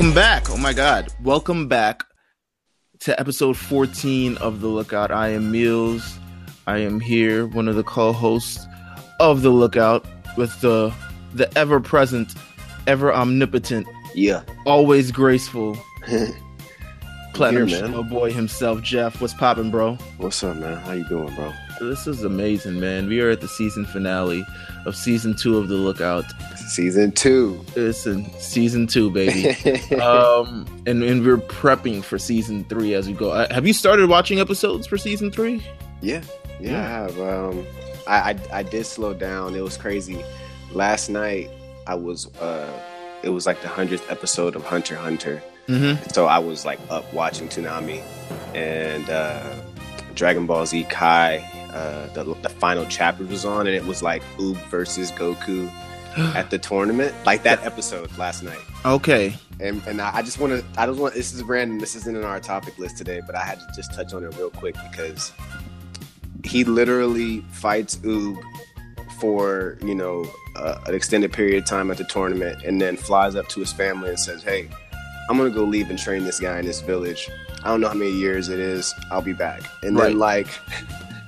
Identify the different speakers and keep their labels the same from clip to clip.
Speaker 1: Welcome back. Oh my God. Welcome back to episode 14 of The Lookout. I am Meelz. I am here, one of the co hosts of The Lookout, with the, the ever present, ever omnipotent,
Speaker 2: Yeah.
Speaker 1: always graceful platinum
Speaker 2: Here,
Speaker 1: show boy himself, Jeff. What's popping, bro?
Speaker 2: What's up, man? How you doing, bro?
Speaker 1: This is amazing, man. We are at the season finale of season two of The Lookout.
Speaker 2: Season two.
Speaker 1: Listen, season two, baby. um, and, and we're prepping for season three as we go. Uh, have you started watching episodes for season three?
Speaker 2: yeah, yeah,
Speaker 1: Yeah.
Speaker 2: I have. Um, I, I I did slow down. It was crazy. Last night I was uh, it was like the hundredth episode of Hunter Hunter.
Speaker 1: Mm-hmm.
Speaker 2: So I was like up watching Toonami and uh, Dragon Ball Z Kai. Uh, the, the final chapter was on, and it was like Oob versus Goku at the tournament, like that episode last night.
Speaker 1: Okay.
Speaker 2: and and I just want to I just want this is random this isn't in our topic list today but I had to just touch on it real quick because he literally fights Oob for you know uh, an extended period of time at the tournament and then flies up to his family and says hey I'm gonna go leave and train this guy in this village I don't know how many years it is I'll be back and
Speaker 1: Right.
Speaker 2: then like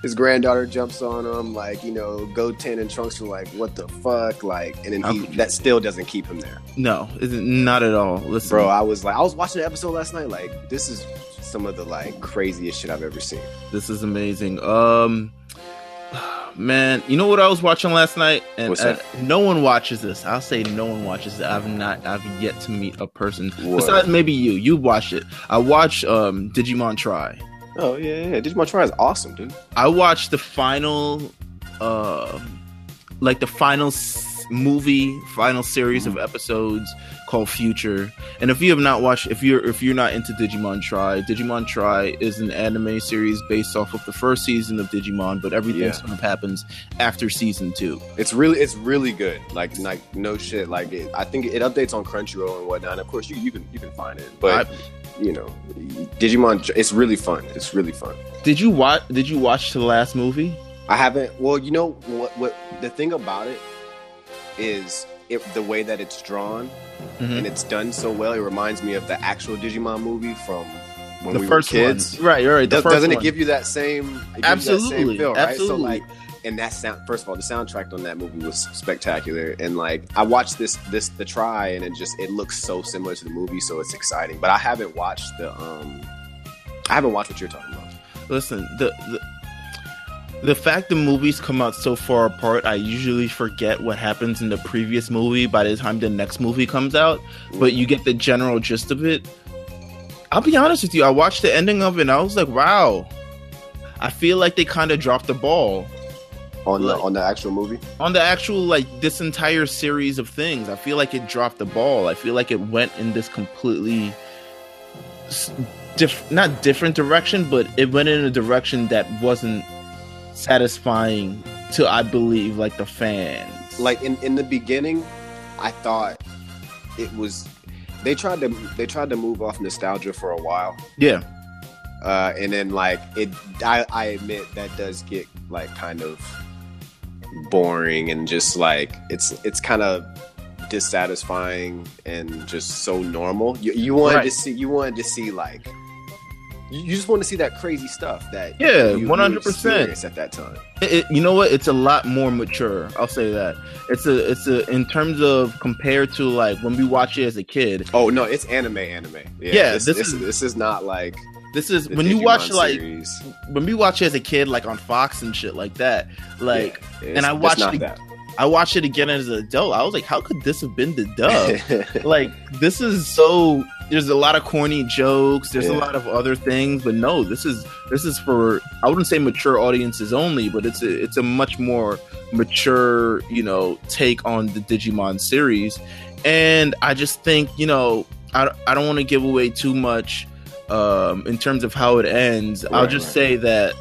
Speaker 2: his granddaughter jumps on him like you know Goten and Trunks are like what the fuck like and then he, that still doesn't keep him there
Speaker 1: No, not at all. Listen,
Speaker 2: bro i was like i was watching the episode last night like this is some of the like craziest shit i've ever seen
Speaker 1: this is amazing. Um, man, you know what I was watching last night, and uh, no one watches this. I'll say no one watches it. I've not. I've yet to meet a person
Speaker 2: What?
Speaker 1: besides maybe you. You watched it. I watched um Digimon Tri.
Speaker 2: Oh yeah yeah digimon tri is awesome dude.
Speaker 1: I watched the final, uh, like the final s- movie, final series of episodes called Future. And if you have not watched, if you're if you're not into Digimon Tri, Digimon Tri is an anime series based off of the first season of Digimon, but everything
Speaker 2: Yeah.
Speaker 1: sort of happens after season two.
Speaker 2: it's really it's really good. Like like no shit. Like it, i think it updates on crunchyroll and whatnot. And of course you, you can you can find it. But you know digimon it's really fun it's really fun
Speaker 1: Did you watch? Did you watch the last movie?
Speaker 2: i haven't well you know what what the thing about it is it, the way that it's drawn
Speaker 1: Mhm.
Speaker 2: and it's done so well it reminds me of the actual digimon movie from when
Speaker 1: The
Speaker 2: we
Speaker 1: first
Speaker 2: were kids
Speaker 1: one, right? Right. The
Speaker 2: Does, doesn't
Speaker 1: one.
Speaker 2: it give you that same you that
Speaker 1: Absolutely,
Speaker 2: same feel, right?
Speaker 1: absolutely.
Speaker 2: So like, and that sound. First of all, the soundtrack on that movie was spectacular, and like I watched this this the try, and it just it looks so similar to the movie, so it's exciting. But I haven't watched the um, I haven't watched what you're talking about.
Speaker 1: Listen, the, the the fact the movies come out so far apart, I usually forget what happens in the previous movie by the time the next movie comes out. But you get the general gist of it. I'll be honest with you, I watched the ending of it and I was like, wow. I feel like they kind of dropped the ball
Speaker 2: on the on the actual movie.
Speaker 1: on the actual like this entire series of things. I feel like it dropped the ball. I feel like it went in this completely diff- not different direction, but it went in a direction that wasn't satisfying to I believe like the fans.
Speaker 2: Like in in the beginning, I thought it was. They tried to they tried to move off nostalgia for a while,
Speaker 1: yeah,
Speaker 2: uh, and then like it. I, I admit that does get like kind of boring and just like it's it's kind of dissatisfying and just so normal. You, you wanted to see you wanted to see like you, just want to see that crazy stuff that
Speaker 1: Yeah,
Speaker 2: you
Speaker 1: 100%.
Speaker 2: experienced at that time.
Speaker 1: It- it- you know what? It's a lot more mature. I'll say that. It's a it's a in terms of compared to like when we watch it as a kid.
Speaker 2: Oh no, it's anime anime. Yeah,
Speaker 1: Yeah,
Speaker 2: this,
Speaker 1: this
Speaker 2: this,
Speaker 1: is-
Speaker 2: is this is not like
Speaker 1: This is when you
Speaker 2: Digimon
Speaker 1: watch like
Speaker 2: series.
Speaker 1: when we watch as a kid like on Fox and shit like that. Like
Speaker 2: Yeah,
Speaker 1: and I watched the-
Speaker 2: that.
Speaker 1: I watched it again as an adult. I was like, how could this have been the dub? like this is so there's a lot of corny jokes there's a lot of other things but no this is this is for i wouldn't say mature audiences only but it's a it's a much more mature you know take on the digimon series and i just think you know i, I don't want to give away too much um in terms of how it ends i'll just
Speaker 2: right.
Speaker 1: say that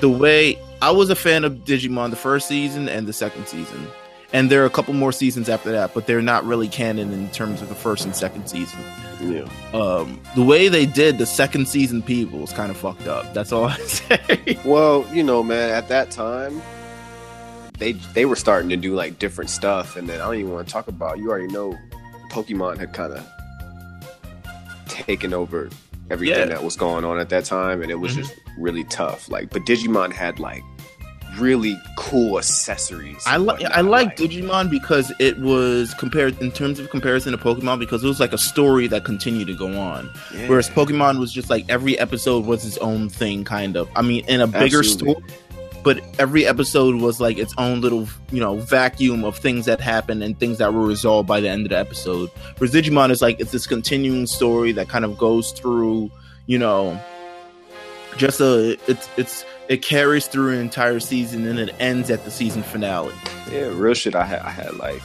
Speaker 1: the way i was a fan of digimon the first season and the second season and there are a couple more seasons after that, but they're not really canon in terms of the first and second season.
Speaker 2: yeah.
Speaker 1: Um, the way they did the second season people is kind of fucked up. That's all I say.
Speaker 2: Well, you know, man, at that time, they they were starting to do like different stuff, and then I don't even want to talk about. You already know, Pokemon had kind of taken over everything
Speaker 1: Yeah.
Speaker 2: that was going on at that time, and it was
Speaker 1: Mhm.
Speaker 2: just really tough. Like, but Digimon had like really cool accessories.
Speaker 1: I like I like Digimon because it was compared in terms of comparison to Pokemon because it was like a story that continued to go on.
Speaker 2: Yeah.
Speaker 1: Whereas Pokemon was just like every episode was its own thing, kind of. I mean, in a bigger
Speaker 2: Absolutely.
Speaker 1: story, but every episode was like its own little, you know, vacuum of things that happened and things that were resolved by the end of the episode. Whereas Digimon is like it's this continuing story that kind of goes through, you know, just a it's it's it carries through an entire season and it ends at the season finale.
Speaker 2: yeah, real shit. I had I had like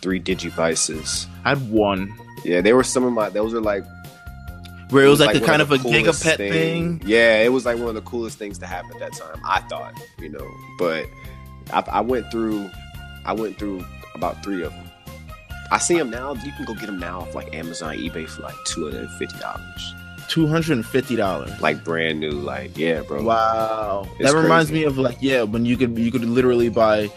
Speaker 2: three Digivices.
Speaker 1: I had one
Speaker 2: Yeah, they were some of my. Those are like
Speaker 1: where it was, like,
Speaker 2: one
Speaker 1: a kind of,
Speaker 2: the
Speaker 1: a gigapet thing.
Speaker 2: Yeah, it was like one of the coolest things to happen at that time. I thought, you know, but I, I went through, I went through about three of them. I see them now. You can go get them now off like Amazon, eBay for like two hundred and fifty dollars,
Speaker 1: Two hundred and fifty dollars.
Speaker 2: like brand new. Like, yeah, bro.
Speaker 1: Wow,
Speaker 2: It's
Speaker 1: that reminds
Speaker 2: crazy.
Speaker 1: me of like yeah, when you could you could literally buy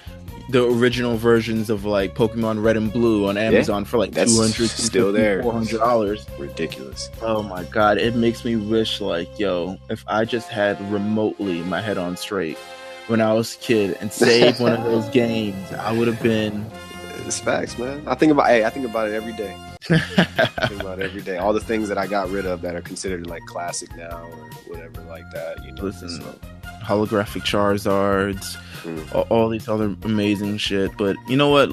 Speaker 1: the original versions of like Pokemon Red and Blue on Amazon for like two hundred,
Speaker 2: still there.
Speaker 1: four hundred dollars.
Speaker 2: Ridiculous.
Speaker 1: Oh my god, it makes me wish like yo, if I just had remotely my head on straight when I was a kid and saved one of those games, I would have been.
Speaker 2: It's facts, man. I think about. Hey, I think about it every day. I think about it every day. All the things that I got rid of that are considered like classic now or whatever, like that. You know.
Speaker 1: Listen,
Speaker 2: so,
Speaker 1: holographic Charizards,
Speaker 2: Mm.
Speaker 1: all, all these other amazing shit. But you know what?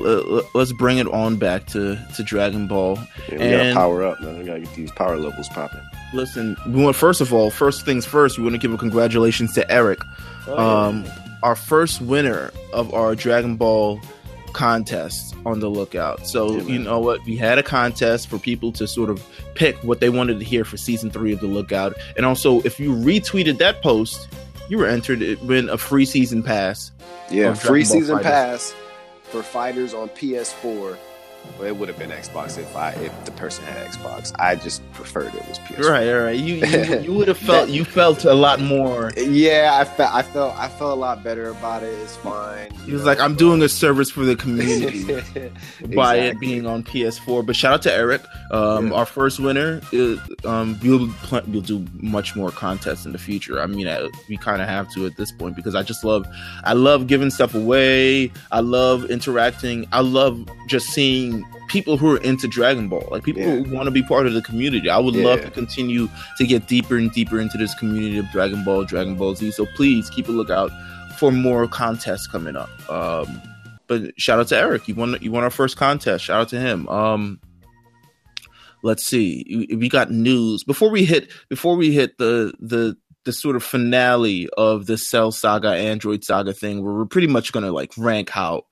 Speaker 1: Let's bring it on back to to Dragon Ball.
Speaker 2: yeah, we
Speaker 1: And-
Speaker 2: gotta power up, man. We gotta get these power levels popping.
Speaker 1: Listen, we want first of all, first things first, we want to give a congratulations to Eric, um, our first winner of our Dragon Ball contest on the lookout. So
Speaker 2: Yeah,
Speaker 1: you know what? We had a contest for people to sort of pick what they wanted to hear for season three of the lookout, and also if you retweeted that post, you were entered to win a free season pass.
Speaker 2: Yeah, free season
Speaker 1: Fighters.
Speaker 2: pass for fighters on PS4. Well, it would have been Xbox if I if the person had Xbox. I just preferred it was PS4.
Speaker 1: Right, right. You you, you would have felt you felt a lot more.
Speaker 2: Yeah, I felt I felt I felt a lot better about it. It's fine.
Speaker 1: He was like, "I'm doing a service for the community." by it being on PS4. But shout out to Eric, um,
Speaker 2: Yeah.
Speaker 1: our first winner. Uh, um, we'll pl- we'll do much more contests in the future. I mean, uh, we kind of have to at this point because I just love, I love giving stuff away. I love interacting. I love just seeing people who are into Dragon Ball, like people
Speaker 2: Yeah.
Speaker 1: who want to be part of the community. I would love to continue to get deeper and deeper into this community of Dragon Ball, Dragon Ball Z. So please keep a lookout for more contests coming up. Um, but shout out to Eric. You won. You won our first contest. Shout out to him. Um, let's see. We- We got news before we hit. Before we hit the the the sort of finale of the Cell Saga, Android Saga thing, where we're pretty much going to like rank how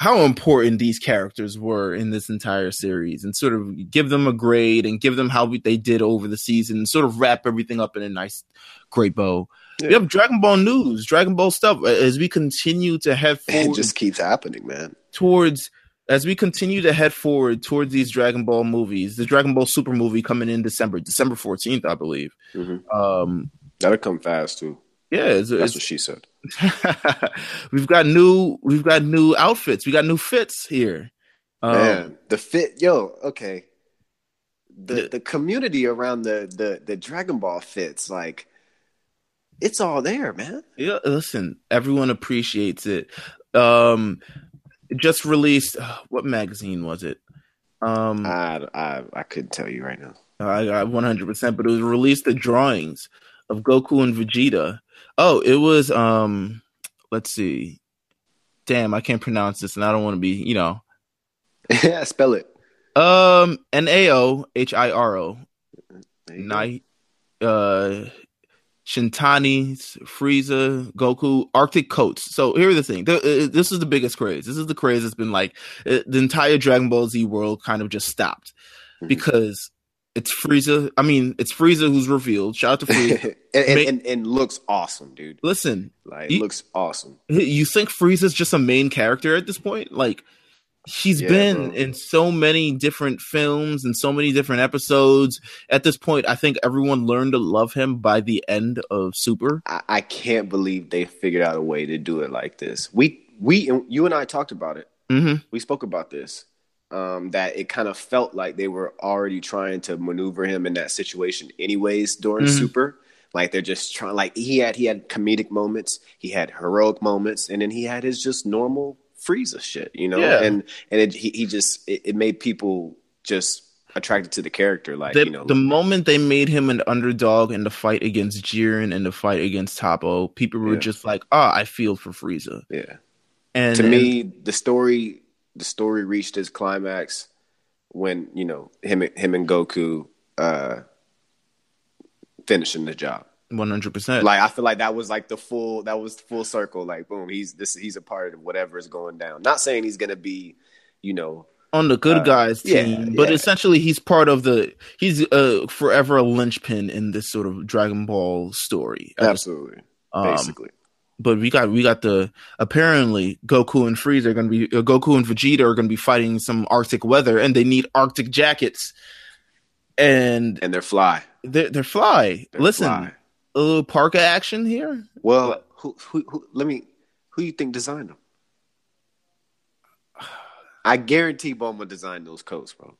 Speaker 1: how important these characters were in this entire series and sort of give them a grade and give them how we, they did over the season and sort of wrap everything up in a nice great bow. We have Dragon Ball news, Dragon Ball stuff as we continue to head forward.
Speaker 2: It just keeps happening, man.
Speaker 1: towards as we continue to head forward towards these Dragon Ball movies. The Dragon Ball Super movie coming in December, December 14th, I believe.
Speaker 2: Mhm.
Speaker 1: Um
Speaker 2: That'll come fast too.
Speaker 1: yeah, it's,
Speaker 2: That's
Speaker 1: it's-
Speaker 2: what she said.
Speaker 1: we've got new we've got new outfits. We got new fits here. Um,
Speaker 2: Man, the fit, yo, okay. The
Speaker 1: The-
Speaker 2: the community around the the the Dragon Ball fits, like, it's all there, man.
Speaker 1: Yeah, listen, everyone appreciates it. Um, just released. uh, what magazine was it? Um,
Speaker 2: I I I couldn't tell you right now.
Speaker 1: I hundred percent, but it was released the drawings of Goku and Vegeta. Oh, it was. Um, let's see. Damn, I can't pronounce this, and I don't want to be. You know,
Speaker 2: Yeah, spell it.
Speaker 1: um, N A O H I R O.
Speaker 2: There you go.
Speaker 1: Night, uh, Shintani's, Frieza, Goku, Arctic coats. So here's the thing: uh, this is the biggest craze. This is the craze that's been like uh, the entire Dragon Ball Z world kind of just stopped
Speaker 2: Mhm.
Speaker 1: because it's Frieza. I mean, it's Frieza who's revealed. Shout out to Frieza.
Speaker 2: and, and, and, and looks awesome, dude.
Speaker 1: Listen,
Speaker 2: Like,
Speaker 1: You-
Speaker 2: looks awesome.
Speaker 1: you think Frieza's just a main character at this point? Like he's
Speaker 2: Yeah,
Speaker 1: been
Speaker 2: bro.
Speaker 1: in so many different films and so many different episodes. At this point, I think everyone learned to love him by the end of Super.
Speaker 2: I, I can't believe they figured out a way to do it like this. We we and you and I talked about it.
Speaker 1: hmm
Speaker 2: We spoke about this. Um, that it kind of felt like they were already trying to maneuver him in that situation anyways during
Speaker 1: Mhm.
Speaker 2: Super. Like they're just trying. Like he had he had comedic moments, he had heroic moments, and then he had his just normal Frieza shit, you know.
Speaker 1: Yeah.
Speaker 2: And and it, he he just it, it made people just attracted to the character. Like
Speaker 1: the,
Speaker 2: you know,
Speaker 1: the moment they made him an underdog in the fight against Jiren and the fight against Toppo, people were
Speaker 2: Yeah.
Speaker 1: just like, "Ah, I feel for Frieza."
Speaker 2: yeah.
Speaker 1: And
Speaker 2: to
Speaker 1: and-
Speaker 2: me, the story the story reached its climax when you know him him and Goku uh finishing the job.
Speaker 1: one hundred percent.
Speaker 2: Like I feel like that was like the full that was full circle. Like boom, he's this he's a part of whatever is going down. Not saying he's gonna be, you know,
Speaker 1: on the good
Speaker 2: Uh,
Speaker 1: guys
Speaker 2: yeah,
Speaker 1: team, but
Speaker 2: yeah.
Speaker 1: essentially he's part of the he's uh, forever a linchpin in this sort of Dragon Ball story.
Speaker 2: Absolutely,
Speaker 1: um,
Speaker 2: basically.
Speaker 1: But we got we got the apparently Goku and Frieza are going to be uh, Goku and Vegeta are going to be fighting some Arctic weather, and they need Arctic jackets, and
Speaker 2: And they're fly.
Speaker 1: they're, they're fly.
Speaker 2: They're
Speaker 1: Listen,
Speaker 2: fly.
Speaker 1: a little parka action here.
Speaker 2: Well, who, who who let me who you think designed them? I guarantee Bulma designed those coats, bro.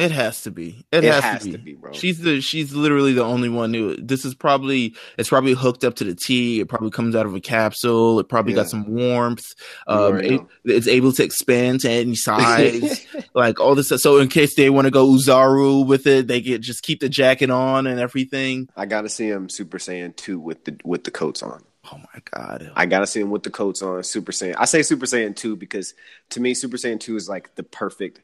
Speaker 1: It has to be. It,
Speaker 2: It
Speaker 1: has,
Speaker 2: has
Speaker 1: to,
Speaker 2: to
Speaker 1: be.
Speaker 2: be, bro.
Speaker 1: She's the she's literally the only one who this is probably it's probably hooked up to the T. It probably comes out of a capsule. It probably
Speaker 2: Yeah.
Speaker 1: got some warmth. Um, it- it's able to expand to any size. like all this stuff. So in case they want to go Oozaru with it, they get just keep the jacket on and everything.
Speaker 2: I gotta see him Super Saiyan two with the with the coats on.
Speaker 1: Oh my god.
Speaker 2: I gotta see him with the coats on. Super Saiyan. I say Super Saiyan two because to me Super Saiyan two is like the perfect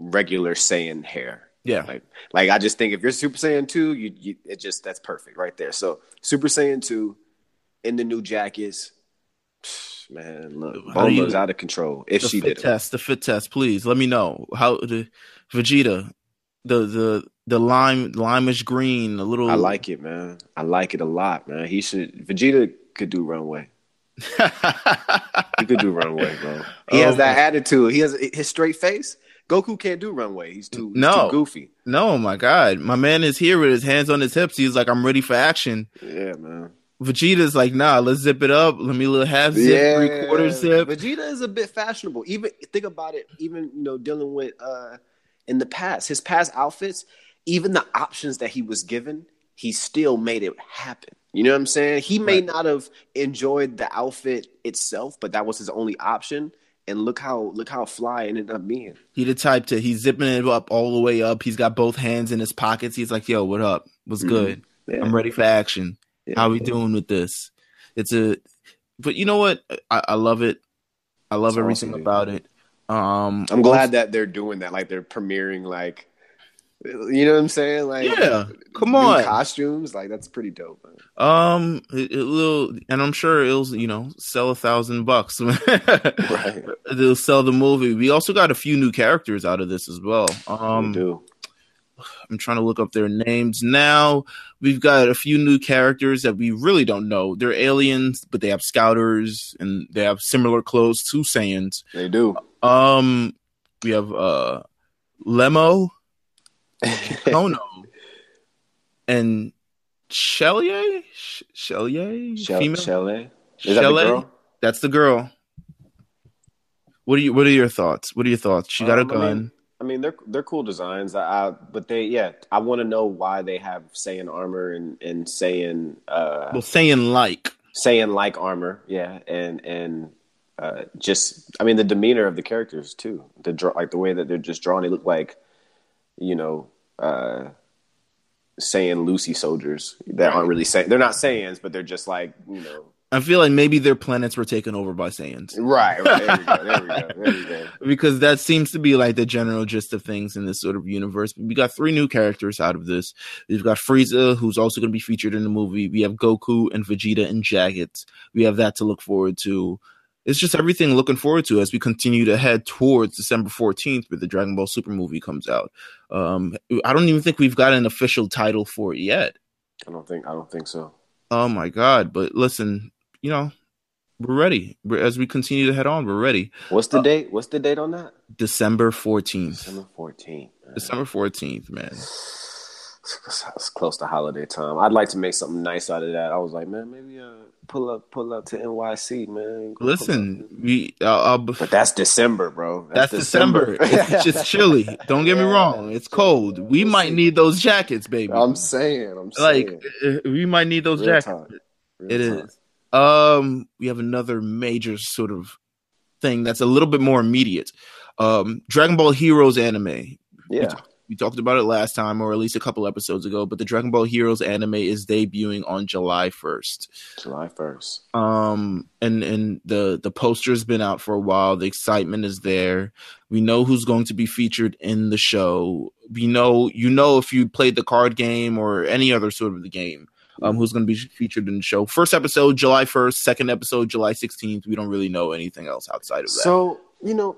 Speaker 2: regular Saiyan hair.
Speaker 1: Yeah.
Speaker 2: Like, like I just think if you're Super Saiyan two, you, you it just that's perfect right there. So Super Saiyan two in the new jackets, man, look,
Speaker 1: How do you-
Speaker 2: Bulma's out of control. If she did it,
Speaker 1: test, the fit test, please let me know how the Vegeta, the the the lime limeish green, a little
Speaker 2: I like it, man. I like it a lot, man. He should Vegeta could do runway. He could do runway, bro. He oh has
Speaker 1: Oh,
Speaker 2: that attitude. He has his straight face. Goku can't do runway. He's too, he's
Speaker 1: No.
Speaker 2: too goofy.
Speaker 1: No, my God. My man is here with his hands on his hips. He's like, I'm ready for action.
Speaker 2: Yeah, man.
Speaker 1: Vegeta's like, nah, let's zip it up. Let me little half zip, three quarter zip.
Speaker 2: Vegeta is a bit fashionable. Even think about it. Even you know, dealing with uh in the past, his past outfits, even the options that he was given, he still made it happen. You know what I'm saying? He may
Speaker 1: Right.
Speaker 2: not have enjoyed the outfit itself, but that was his only option. And look how look how fly it ended up being.
Speaker 1: He the type to, he's zipping it up all the way up. He's got both hands in his pockets. He's like, yo, what up? What's
Speaker 2: Mhm.
Speaker 1: good?
Speaker 2: Yeah.
Speaker 1: I'm ready for action.
Speaker 2: Yeah.
Speaker 1: How we doing with this? It's a, but you know what? I, I love it. I love
Speaker 2: It's
Speaker 1: everything
Speaker 2: awesome,
Speaker 1: about it. Um,
Speaker 2: I'm glad that they're doing that. Like they're premiering like you know what I'm saying? Like
Speaker 1: Yeah, come on.
Speaker 2: costumes. Like that's pretty dope. Man.
Speaker 1: Um, it, it will, and I'm sure it'll, you know, sell a thousand bucks.
Speaker 2: Right.
Speaker 1: They'll sell the movie. We also got a few new characters out of this as well.
Speaker 2: we
Speaker 1: Um,
Speaker 2: do.
Speaker 1: I'm trying to look up their names now. We've got a few new characters that we really don't know. They're aliens, but they have scouters and they have similar clothes to Saiyans.
Speaker 2: They do.
Speaker 1: Um, we have uh Lemo, Kono, and Shelly. Shelly,
Speaker 2: Shell,
Speaker 1: female.
Speaker 2: Shelley. Is that the girl?
Speaker 1: That's the girl. What are you? What are your thoughts? What are your thoughts? She got a
Speaker 2: Um, I
Speaker 1: gun.
Speaker 2: mean, I mean, they're they're cool designs. I, I but they yeah. I want to know why they have Saiyan armor and and Saiyan uh
Speaker 1: well, saying like.
Speaker 2: Saiyan like armor. Yeah, and and uh just I mean the demeanor of the characters too. The draw like the way that they're just drawn. They look like you know uh Saiyan Lucy soldiers that aren't really saying they're not Saiyans, but they're just like you know.
Speaker 1: I feel like maybe their planets were taken over by Saiyans.
Speaker 2: Right, right. There we go. There we go. There we go.
Speaker 1: because that seems to be like the general gist of things in this sort of universe. We got three new characters out of this. We've got Frieza, who's also going to be featured in the movie. We have Goku and Vegeta and jackets. We have that to look forward to. It's just everything looking forward to as we continue to head towards December 14th, where the Dragon Ball Super movie comes out. Um, I don't even think we've got an official title for it yet.
Speaker 2: I don't think I don't think so.
Speaker 1: Oh my God. But listen, you know, we're ready. We're, as we continue to head on, we're ready.
Speaker 2: What's the date? What's the date on that?
Speaker 1: December 14th.
Speaker 2: December fourteenth.
Speaker 1: December 14th, man.
Speaker 2: It's, close to holiday time. I'd like to make something nice out of that. I was like, man, maybe uh, pull up, pull up to NYC, man. Go
Speaker 1: Listen, we uh,
Speaker 2: but that's December, bro.
Speaker 1: that's December. It's just chilly. Don't get me wrong. It's cold. We might
Speaker 2: see.
Speaker 1: need those jackets, baby.
Speaker 2: I'm saying, I'm
Speaker 1: like
Speaker 2: saying.
Speaker 1: uh, we might need those
Speaker 2: Real
Speaker 1: jackets. It
Speaker 2: talk.
Speaker 1: is. Um, we have another major sort of thing that's a little bit more immediate. Um, Dragon Ball Heroes anime.
Speaker 2: Yeah.
Speaker 1: We talked about it last time, or at least a couple episodes ago. But the Dragon Ball Heroes anime is debuting on July first.
Speaker 2: July first.
Speaker 1: Um, and and the the poster's been out for a while. The excitement is there. We know who's going to be featured in the show. We know you know if you played the card game or any other sort of the game. Um, who's going to be featured in the show? First episode July first. Second episode July sixteenth. We don't really know anything else outside of that.
Speaker 2: So you know,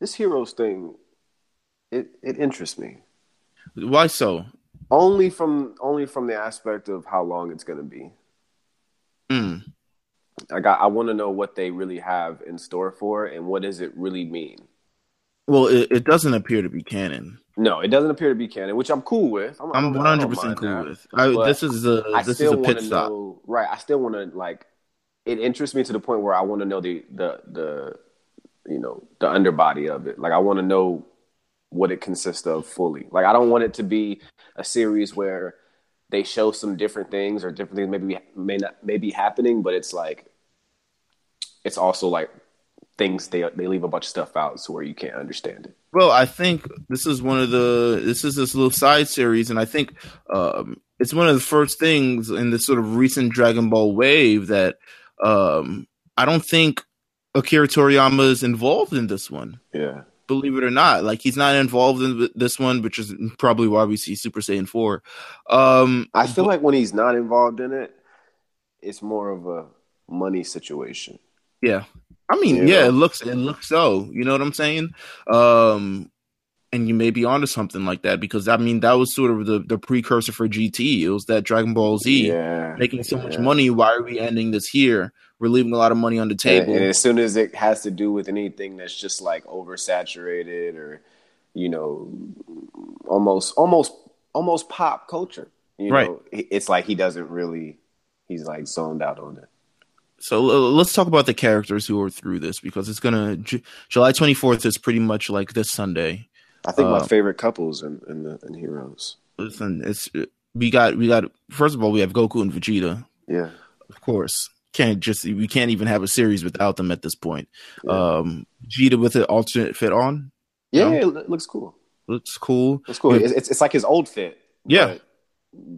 Speaker 2: this heroes thing, it it interests me
Speaker 1: Why so?
Speaker 2: only from only from the aspect of how long it's going to be.
Speaker 1: Mm.
Speaker 2: I got. I want to know what they really have in store for, and what does it really mean.
Speaker 1: Well, it, it doesn't appear to be canon.
Speaker 2: No, it doesn't appear to be canon, which I'm cool with. I'm,
Speaker 1: I'm 100 percent cool
Speaker 2: that.
Speaker 1: with. I, this is a
Speaker 2: I
Speaker 1: this is
Speaker 2: still
Speaker 1: a pit
Speaker 2: want to
Speaker 1: stop.
Speaker 2: know, right? I still want to like. It interests me to the point where I want to know the the the, you know, the underbody of it. Like I want to know what it consists of fully. Like I don't want it to be a series where they show some different things or different things maybe may not may be happening, but it's like it's also like things they they leave a bunch of stuff out so where you can't understand it.
Speaker 1: Well, I think this is one of the this is this little side series, and I think um, it's one of the first things in this sort of recent Dragon Ball wave that um, I don't think Akira Toriyama is involved in this one.
Speaker 2: Yeah.
Speaker 1: Believe it or not, like he's not involved in this one, which is probably why we see Super Saiyan four. Um,
Speaker 2: I feel like when he's not involved in it, it's more of a money situation.
Speaker 1: Yeah. I mean, yeah, it looks it looks so. You know what I'm saying? Um and you may be onto something like that because I mean that was sort of the, the precursor for GT. It was that Dragon Ball Z
Speaker 2: Yeah.
Speaker 1: making so much
Speaker 2: Yeah.
Speaker 1: money. Why are we ending this here? We're leaving a lot of money on the table.
Speaker 2: and as soon as it has to do with anything that's just like oversaturated or, you know, almost almost almost pop culture. You
Speaker 1: Right.
Speaker 2: know, it's like he doesn't really he's like zoned out on it.
Speaker 1: So let's talk about the characters who are through this because it's gonna J- July 24th is pretty much like this Sunday.
Speaker 2: I think my
Speaker 1: Um,
Speaker 2: favorite couples in, in the in Heroes.
Speaker 1: Listen, it's we got we got first of all we have Goku and Vegeta.
Speaker 2: Yeah.
Speaker 1: of course. Can't just we can't even have a series without them at this point.
Speaker 2: Yeah.
Speaker 1: Um Vegeta with an alternate fit on
Speaker 2: Yeah, it looks cool.
Speaker 1: looks cool.
Speaker 2: It's cool. It's, it's it's like his old fit.
Speaker 1: Yeah.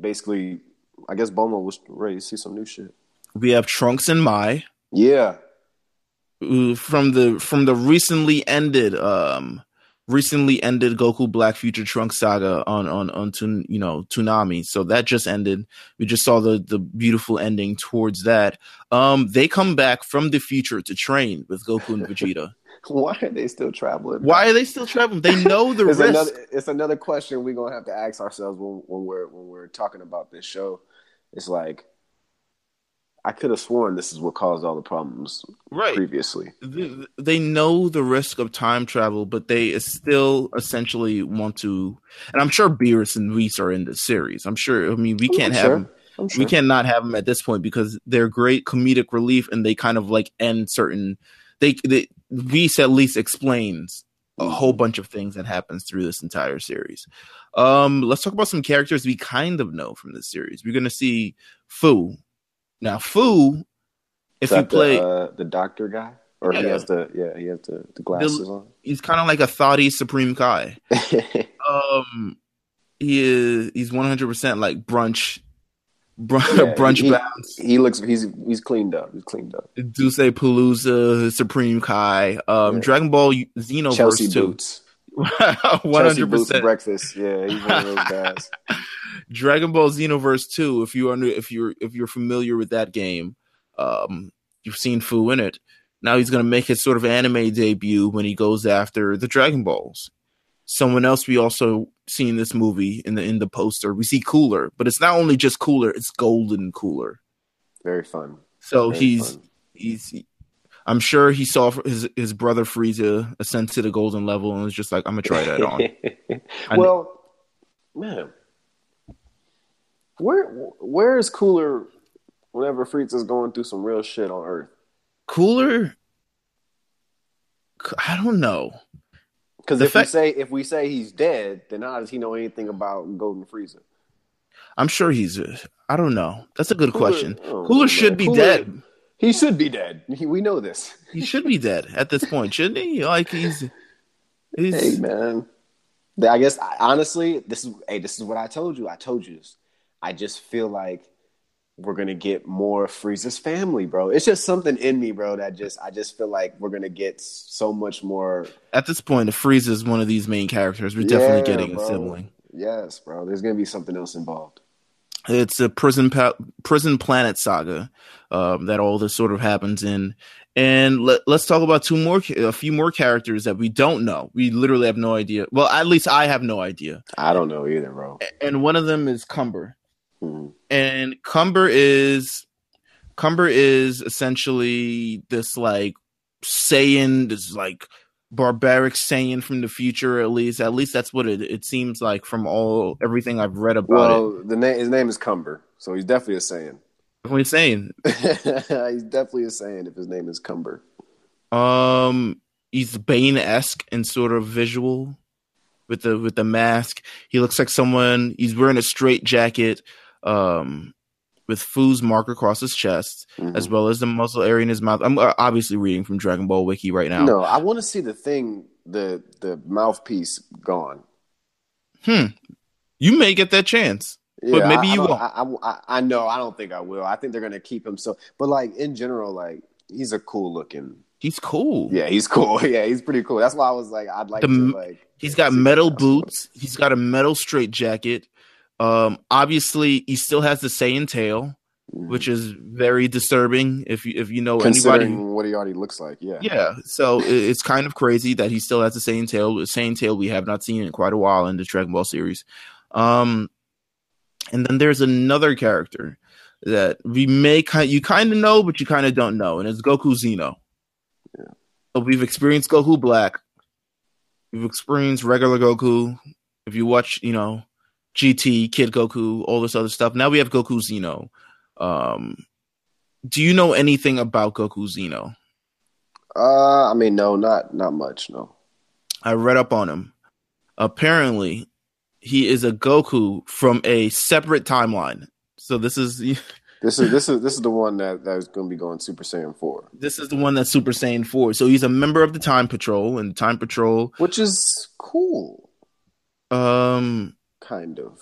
Speaker 2: Basically, I guess Bulma was ready to see some new shit.
Speaker 1: We have Trunks and Mai
Speaker 2: Yeah.
Speaker 1: from the from the recently ended um recently ended Goku Black Future Trunks saga on on on Tun, you know Toonami. So that just ended. We just saw the the beautiful ending towards that. Um they come back from the future to train with Goku and Vegeta.
Speaker 2: Why are they still traveling?
Speaker 1: Why are they still traveling? They know the
Speaker 2: it's
Speaker 1: risk.
Speaker 2: another it's another question we're gonna have to ask ourselves when, when we're when we're talking about this show. It's like I could have sworn this is what caused all the problems
Speaker 1: right.
Speaker 2: previously.
Speaker 1: they know the risk of time travel, but they still essentially want to. And I'm sure Beerus and Whis are in this series. I'm sure. I mean, we can't
Speaker 2: I'm
Speaker 1: have
Speaker 2: sure.
Speaker 1: them.
Speaker 2: Sure.
Speaker 1: We cannot have them at this point because they're great comedic relief, and they kind of like end certain. They, they Whis at least explains a whole bunch of things that happens through this entire series. Um, let's talk about some characters we kind of know from this series. We're gonna see Fu. Now, Fu, if you play,
Speaker 2: the, uh, the doctor guy, or he has the yeah he has the, the glasses on
Speaker 1: he's kind of like a thoughty Supreme Kai. Um, he is he's one hundred percent like brunch, brunch,
Speaker 2: Yeah,
Speaker 1: brunch
Speaker 2: he-
Speaker 1: bounce.
Speaker 2: he looks he's he's cleaned up. He's cleaned up.
Speaker 1: Duce Palooza, Supreme Kai, um,
Speaker 2: Yeah.
Speaker 1: Dragon Ball Xenoverse
Speaker 2: Chelsea
Speaker 1: too.
Speaker 2: boots.
Speaker 1: One hundred percent.
Speaker 2: breakfast. Yeah, he's one of those guys.
Speaker 1: Dragon Ball Xenoverse two. If you under if you're if you're familiar with that game, um, you've seen Fu in it. Now he's gonna make his sort of anime debut when he goes after the Dragon Balls. Someone else we also see in this movie in the in the poster we see Cooler, but it's not only just Cooler; it's Golden Cooler.
Speaker 2: Very fun.
Speaker 1: So
Speaker 2: Very
Speaker 1: he's
Speaker 2: fun.
Speaker 1: he's. I'm sure he saw his his brother Frieza ascend to the golden level and was just like, "I'm gonna try that on."
Speaker 2: Well, man, Where where is Cooler whenever Frieza's going through some real shit on Earth?
Speaker 1: Cooler. I don't know.
Speaker 2: Because if we say if we say he's dead, then how does he know anything about Golden Frieza?
Speaker 1: I'm sure he's. I don't know. That's a good
Speaker 2: Cooler-
Speaker 1: question.
Speaker 2: oh,
Speaker 1: Cooler should be
Speaker 2: Cooler-
Speaker 1: dead.
Speaker 2: He should be dead. He, we know this.
Speaker 1: He should be dead at this point, shouldn't he? Like he's. He's.
Speaker 2: Hey man, I guess I- honestly, this is hey, this is what I told you. I told you this. I just feel like we're gonna get more Frieza's family, bro. It's just something in me, bro. That just I just feel like we're gonna get so much more.
Speaker 1: at this point, if Frieza is one of these main characters, we're definitely getting
Speaker 2: bro.
Speaker 1: a sibling.
Speaker 2: Yes, bro. There's gonna be something else involved.
Speaker 1: It's a prison pa- prison planet saga um, that all this sort of happens in. And let, let's talk about two more, a few more characters that we don't know. We literally have no idea. Well, at least I have no idea.
Speaker 2: I don't know either, bro.
Speaker 1: And one of them is Cumber.
Speaker 2: Mhm.
Speaker 1: and Cumber is Cumber is essentially this like Saiyan, this like barbaric Saiyan from the future. At least, at least that's what it, it seems like from all everything I've read about it.
Speaker 2: Well, the name his name is Cumber, so he's definitely a Saiyan.
Speaker 1: Definitely Saiyan.
Speaker 2: he's definitely a Saiyan if his name is Cumber.
Speaker 1: Um, he's Bane esque and sort of visual with the with the mask. He looks like someone. He's wearing a straight jacket. Um. With Fu's mark across his chest,
Speaker 2: Mhm.
Speaker 1: as well as the muzzle area in his mouth. I'm uh, obviously reading from Dragon Ball Wiki right now.
Speaker 2: No, I want to see the thing, the the mouthpiece gone.
Speaker 1: Hmm. You may get that chance. But maybe
Speaker 2: I, I
Speaker 1: you
Speaker 2: don't-
Speaker 1: won't.
Speaker 2: I, I, I know. I don't think I will. I think they're gonna keep him so. But like in general, like he's a cool looking.
Speaker 1: He's cool.
Speaker 2: Yeah, he's cool. Yeah, he's pretty cool. That's why I was like, I'd like
Speaker 1: The
Speaker 2: to like.
Speaker 1: He's got metal
Speaker 2: what else, but-
Speaker 1: boots. He's got a metal straight jacket. Um, obviously, he still has the Saiyan tail,
Speaker 2: Mhm.
Speaker 1: which is very disturbing. If you if you know
Speaker 2: considering
Speaker 1: anybody,
Speaker 2: what he already looks like. Yeah.
Speaker 1: yeah. So it's kind of crazy that he still has the Saiyan tail. The Saiyan tail we have not seen in quite a while in the Dragon Ball series. Um, and then there's another character that we may kind you kind of know, but you kind of don't know, and it's Goku Xeno.
Speaker 2: Yeah.
Speaker 1: So we've experienced Goku Black. We've experienced regular Goku. If you watch, you know, GT, Kid Goku, all this other stuff. Now we have Goku Xeno. Um, do you know anything about Goku Xeno?
Speaker 2: Uh, I mean, no, not not much. No.
Speaker 1: I read up on him. Apparently, he is a Goku from a separate timeline. So this is
Speaker 2: This is this is this is the one that that is going to be going Super Saiyan four,
Speaker 1: this is the one that's Super Saiyan 4. So he's a member of the Time Patrol, and Time Patrol
Speaker 2: which is cool,
Speaker 1: um
Speaker 2: kind of.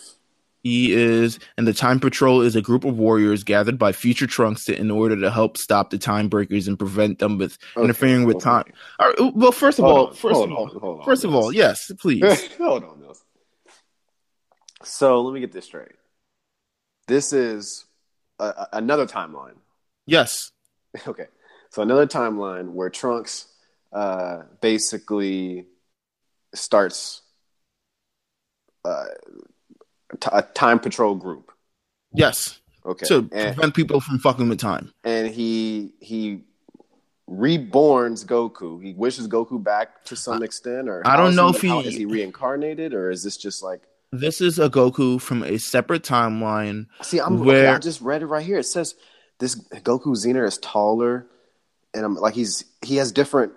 Speaker 1: he is and the Time Patrol is a group of warriors gathered by future Trunks to, in order to help stop the Time Breakers and prevent them with interfering with
Speaker 2: okay.
Speaker 1: time. Right, well, first of
Speaker 2: Hold
Speaker 1: all,
Speaker 2: on,
Speaker 1: first
Speaker 2: hold
Speaker 1: of
Speaker 2: on,
Speaker 1: all,
Speaker 2: on,
Speaker 1: first of all, yes, please.
Speaker 2: Hold on, Mills. So let me get this straight. This is a, a- another timeline.
Speaker 1: yes.
Speaker 2: Okay, so another timeline where Trunks uh, basically starts uh, t- a time patrol group.
Speaker 1: Yes.
Speaker 2: Okay,
Speaker 1: To
Speaker 2: and,
Speaker 1: prevent people from fucking with time.
Speaker 2: and he he reborns Goku. He wishes Goku back to some extent, or
Speaker 1: I don't know if he-
Speaker 2: is he reincarnated, or is this just like?
Speaker 1: This is a Goku from a separate timeline.
Speaker 2: See, I'm
Speaker 1: Where-
Speaker 2: okay, I just read it right here. It says this Goku Xena is taller, and I'm like he's he has different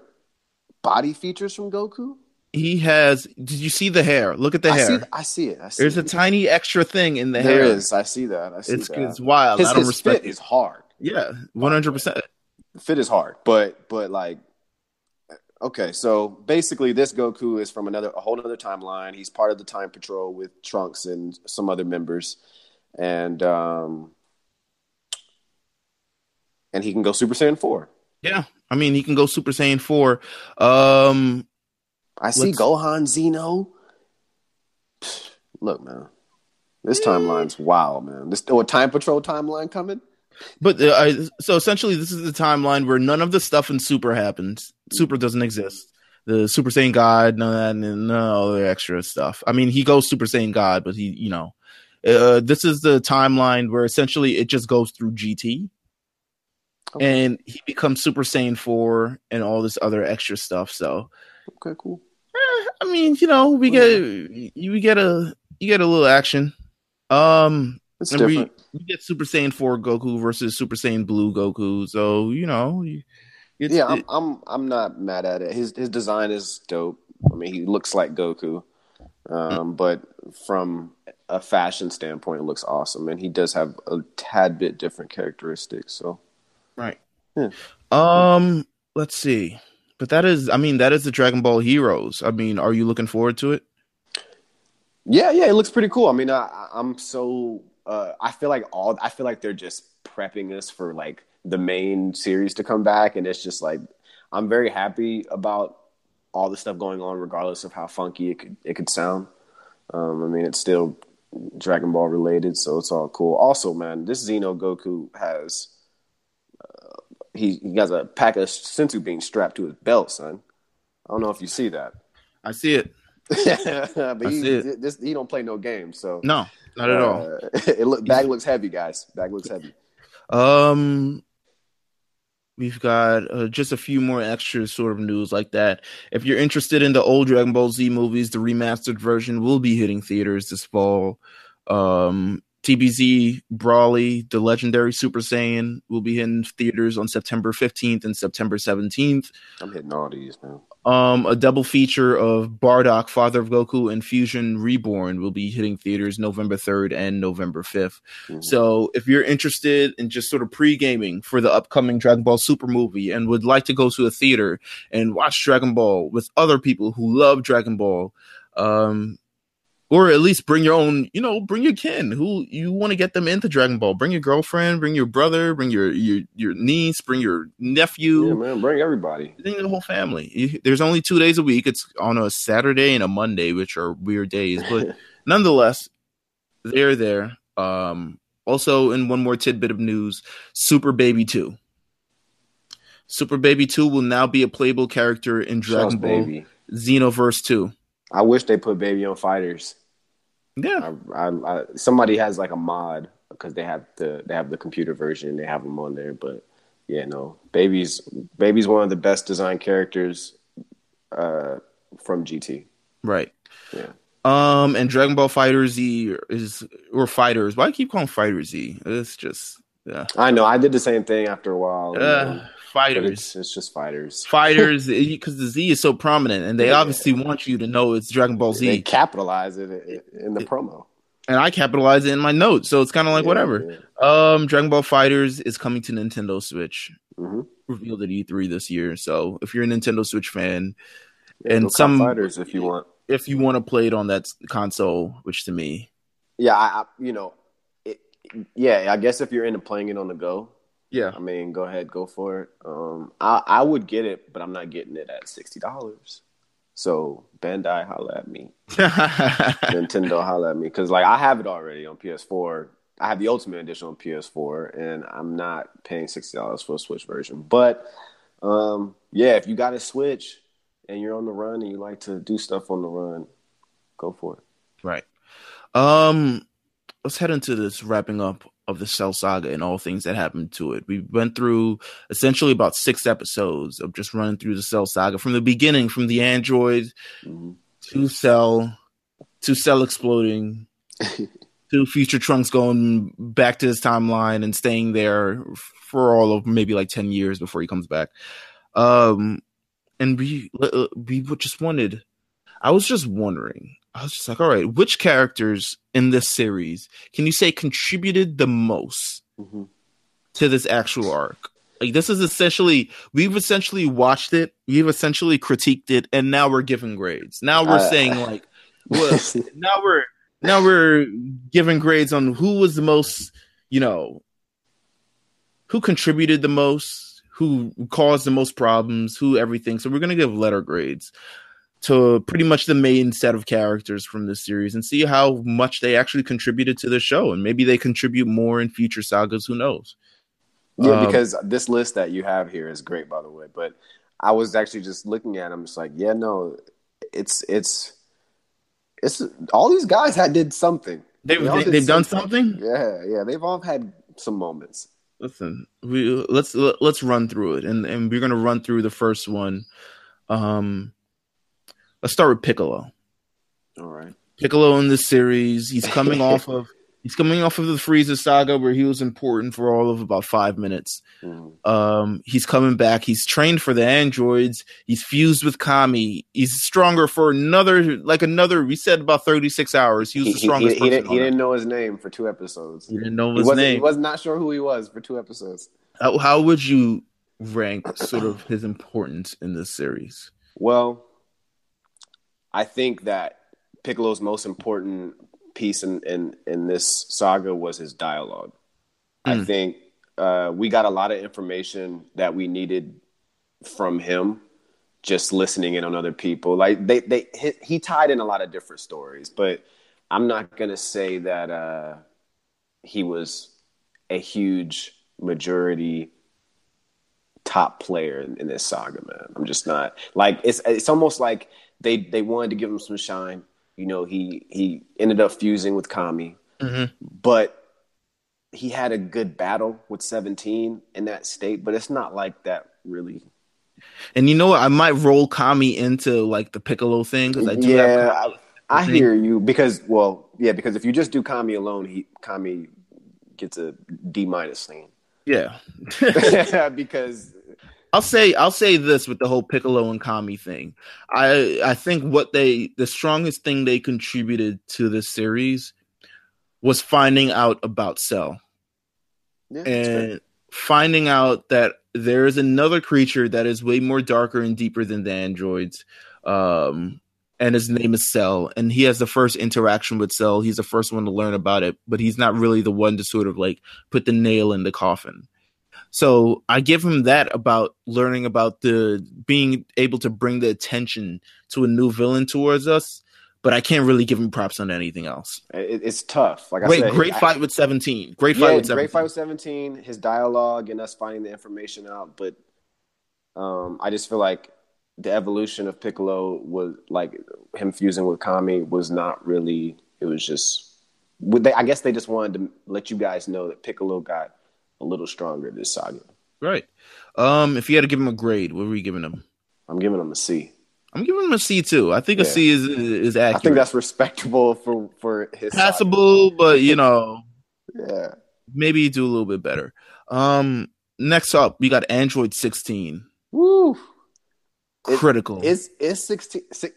Speaker 2: body features from Goku.
Speaker 1: He has. Did you see the hair? Look at the
Speaker 2: I
Speaker 1: hair.
Speaker 2: see, I see it. I see
Speaker 1: There's a tiny extra thing in the
Speaker 2: There
Speaker 1: hair.
Speaker 2: is. I see that. I see
Speaker 1: It's
Speaker 2: that.
Speaker 1: it's wild.
Speaker 2: his
Speaker 1: I don't
Speaker 2: his
Speaker 1: respect
Speaker 2: fit
Speaker 1: it.
Speaker 2: is hard.
Speaker 1: Yeah, one hundred percent.
Speaker 2: Fit is hard, but but like okay, so basically this Goku is from another a whole other timeline. He's part of the Time Patrol with Trunks and some other members, and um and he can go Super Saiyan four.
Speaker 1: Yeah, I mean he can go Super Saiyan four. Um,
Speaker 2: I see
Speaker 1: Let's-
Speaker 2: Gohan Xeno. Look, man, this timeline's wild, man. This oh, a Time Patrol timeline coming.
Speaker 1: but uh, I, so essentially this is the timeline where none of the stuff in Super happens. Super doesn't exist. The Super Saiyan God, none of that, and no other extra stuff. I mean, he goes Super Saiyan God, but he, you know, uh, this is the timeline where essentially it just goes through GT.
Speaker 2: Okay.
Speaker 1: and he becomes Super Saiyan 4 and all this other extra stuff. So,
Speaker 2: Okay, cool.
Speaker 1: I mean, you know, we get you we get a you get a little action. Um
Speaker 2: It's
Speaker 1: and
Speaker 2: different.
Speaker 1: we, we get Super Saiyan 4 Goku versus Super Saiyan Blue Goku. So, you know, it's,
Speaker 2: yeah, I'm, I'm I'm not mad at it. His his design is dope. I mean, he looks like Goku, um, but from a fashion standpoint, it looks awesome, and he does have a tad bit different characteristics. So
Speaker 1: right.
Speaker 2: Yeah.
Speaker 1: Um, let's see. But that is, I mean, that is the Dragon Ball Heroes. I mean, are you looking forward to it?
Speaker 2: yeah, yeah, it looks pretty cool. I mean, I, I'm so uh, I feel like all I feel like they're just prepping us for like the main series to come back, and it's just like I'm very happy about all the stuff going on, regardless of how funky it could it could sound. Um, I mean, it's still Dragon Ball related, so it's all cool. Also, man, this Xeno Goku has he he has a pack of senzu beans strapped to his belt, son. I don't know if you see that,
Speaker 1: I see it.
Speaker 2: but
Speaker 1: I
Speaker 2: he
Speaker 1: see it.
Speaker 2: this, he don't play no games, so
Speaker 1: No, not at all.
Speaker 2: uh, it look bag looks heavy, guys. Bag looks heavy.
Speaker 1: Um, we've got uh, just a few more extra sort of news like that. If you're interested in the old Dragon Ball Z movies, the remastered version will be hitting theaters this fall. Um, DBZ Broly, the legendary Super Saiyan, will be in theaters on September 15th and September 17th.
Speaker 2: I'm hitting all these, man.
Speaker 1: Um, a double feature of Bardock, Father of Goku, and Fusion Reborn will be hitting theaters November 3rd and November 5th.
Speaker 2: Mhm.
Speaker 1: So if you're interested in just sort of pre-gaming for the upcoming Dragon Ball Super movie and would like to go to a theater and watch Dragon Ball with other people who love Dragon Ball, um, or at least bring your own, you know, bring your kin who you want to get them into Dragon Ball. Bring your girlfriend, bring your brother, bring your your your niece, bring your nephew
Speaker 2: Yeah, man, bring everybody.
Speaker 1: bring the whole family. There's only two days a week. It's on a Saturday and a Monday, which are weird days, but nonetheless, they're there. Um, also, in one more tidbit of news, Super Baby Two. Super Baby Two will now be a playable character in Dragon
Speaker 2: Shucks,
Speaker 1: Ball
Speaker 2: baby.
Speaker 1: Xenoverse Two.
Speaker 2: I wish they put baby on fighters.
Speaker 1: Yeah,
Speaker 2: I, I, I, somebody has like a mod because they have the they have the computer version. They have them on there, but yeah, no, baby's baby's one of the best designed characters uh, from GT.
Speaker 1: right.
Speaker 2: Yeah.
Speaker 1: Um, and Dragon Ball Fighter Z is or Fighters. Why I keep calling Fighter Z? It's just yeah,
Speaker 2: I know. I did the same thing after a while.
Speaker 1: uh, Fighters.
Speaker 2: it's, it's just fighters.
Speaker 1: fighters because the Z is so prominent, and they
Speaker 2: Yeah.
Speaker 1: obviously want you to know it's Dragon Ball Z.
Speaker 2: They capitalize it in, the promo.
Speaker 1: and I capitalize it in my notes, so it's kind of like
Speaker 2: Yeah,
Speaker 1: whatever.
Speaker 2: yeah.
Speaker 1: Um, Dragon Ball Fighters is coming to Nintendo Switch,
Speaker 2: Mhm.
Speaker 1: revealed at E3 this year. So if you're a Nintendo Switch fan, And some-
Speaker 2: fighters if you want.
Speaker 1: if you want to play it on that console, which to me,
Speaker 2: Yeah, I, I you know, it, yeah. I guess if you're into playing it on the go,
Speaker 1: yeah,
Speaker 2: I mean, go ahead, go for it. Um, I I would get it, but I'm not getting it at sixty dollars. So Bandai, holla at me. Nintendo, holla at me, because like I have it already on PS4. I have the Ultimate Edition on PS4, and I'm not paying sixty dollars for a Switch version. But um, yeah, if you got a Switch and you're on the run and you like to do stuff on the run, go for it.
Speaker 1: right. Um, let's head into this wrapping up of the Cell Saga and all things that happened to it. We went through essentially about six episodes of just running through the Cell Saga from the beginning, from the android
Speaker 2: Mhm.
Speaker 1: to Cell to Cell exploding to Future Trunks going back to his timeline and staying there for all of maybe like ten years before he comes back. Um, and we uh, we just wanted. I was just wondering. I was just like, all right, which characters in this series can you say contributed the most
Speaker 2: Mhm.
Speaker 1: to this actual arc? Like this is essentially we've essentially watched it, we've essentially critiqued it, and now we're giving grades. Now we're
Speaker 2: Uh,
Speaker 1: saying like, well, now we're now we're giving grades on who was the most, you know, who contributed the most, who caused the most problems, who everything. So we're gonna give letter grades to pretty much the main set of characters from this series and see how much they actually contributed to the show, and maybe they contribute more in future sagas. Who knows?
Speaker 2: Yeah,
Speaker 1: Um,
Speaker 2: because this list that you have here is great, by the way. But I was actually just looking at them, just like, yeah, no, it's it's it's all these guys had did something.
Speaker 1: They've
Speaker 2: They all
Speaker 1: they,
Speaker 2: did
Speaker 1: they've done something.
Speaker 2: Yeah, yeah, they've all had some moments.
Speaker 1: listen we let's let's run through it and and we're gonna run through the first one um let's start with piccolo
Speaker 2: All right.
Speaker 1: piccolo in this series he's coming off of He's coming off of the Frieza saga where he was important for all of about five minutes.
Speaker 2: Mhm.
Speaker 1: Um, he's coming back. He's trained for the androids. He's fused with Kami. He's stronger for another, like another. We said about thirty six hours. He was
Speaker 2: He,
Speaker 1: the
Speaker 2: he,
Speaker 1: strongest.
Speaker 2: he, didn't, he didn't know his name for two episodes.
Speaker 1: He didn't know
Speaker 2: He
Speaker 1: his name.
Speaker 2: He was not sure who he was for two episodes.
Speaker 1: How, how would you rank sort of his importance in this series?
Speaker 2: Well, I think that Piccolo's most important piece in in, in this saga was his dialogue. I
Speaker 1: Mm.
Speaker 2: think uh, we got a lot of information that we needed from him just listening in on other people. Like they they he, he tied in a lot of different stories, but I'm not gonna say that uh, he was a huge majority top player in, in this saga, man. I'm just not like it's it's almost like they they wanted to give him some shine. You know, he he ended up fusing with Kami,
Speaker 1: Mhm.
Speaker 2: but he had a good battle with 17 in that state, but it's not like that really.
Speaker 1: And you know what? I might roll Kami into like the Piccolo thing because I do
Speaker 2: yeah. I, I hear you because well, yeah, because if you just do Kami alone, he Kami gets a D minus thing.
Speaker 1: Yeah,
Speaker 2: because
Speaker 1: I'll say I'll say this with the whole Piccolo and Kami thing. I I think what they the strongest thing they contributed to this series was finding out about Cell
Speaker 2: yeah,
Speaker 1: and finding out that there is another creature that is way more darker and deeper than the androids. Um and his name is Cell, and he has the first interaction with Cell. He's the first one to learn about it, but he's not really the one to sort of like put the nail in the coffin. So I give him that about learning about the being able to bring the attention to a new villain towards us, but I can't really give him props on anything else.
Speaker 2: It, it's tough. Like I
Speaker 1: Great,
Speaker 2: said,
Speaker 1: great
Speaker 2: I-
Speaker 1: fight with seventeen. Great
Speaker 2: yeah,
Speaker 1: fight with seventeen.
Speaker 2: great fight with 17. His dialogue and us finding the information out, but um, I just feel like the evolution of Piccolo was like him fusing with Kami was not really. It was just. Would they, I guess they just wanted to let you guys know that Piccolo got a little stronger this saga.
Speaker 1: Right. Um, if you had to give him a grade, what were you giving him?
Speaker 2: I'm giving him a C.
Speaker 1: I'm giving him a C too. I think a
Speaker 2: Yeah.
Speaker 1: C is is accurate.
Speaker 2: I think that's respectable for for his saga.
Speaker 1: passable, but you know,
Speaker 2: Yeah.
Speaker 1: maybe do a little bit better. Um, next up, we got Android 16.
Speaker 2: Woo.
Speaker 1: Critical.
Speaker 2: Is is 16? si-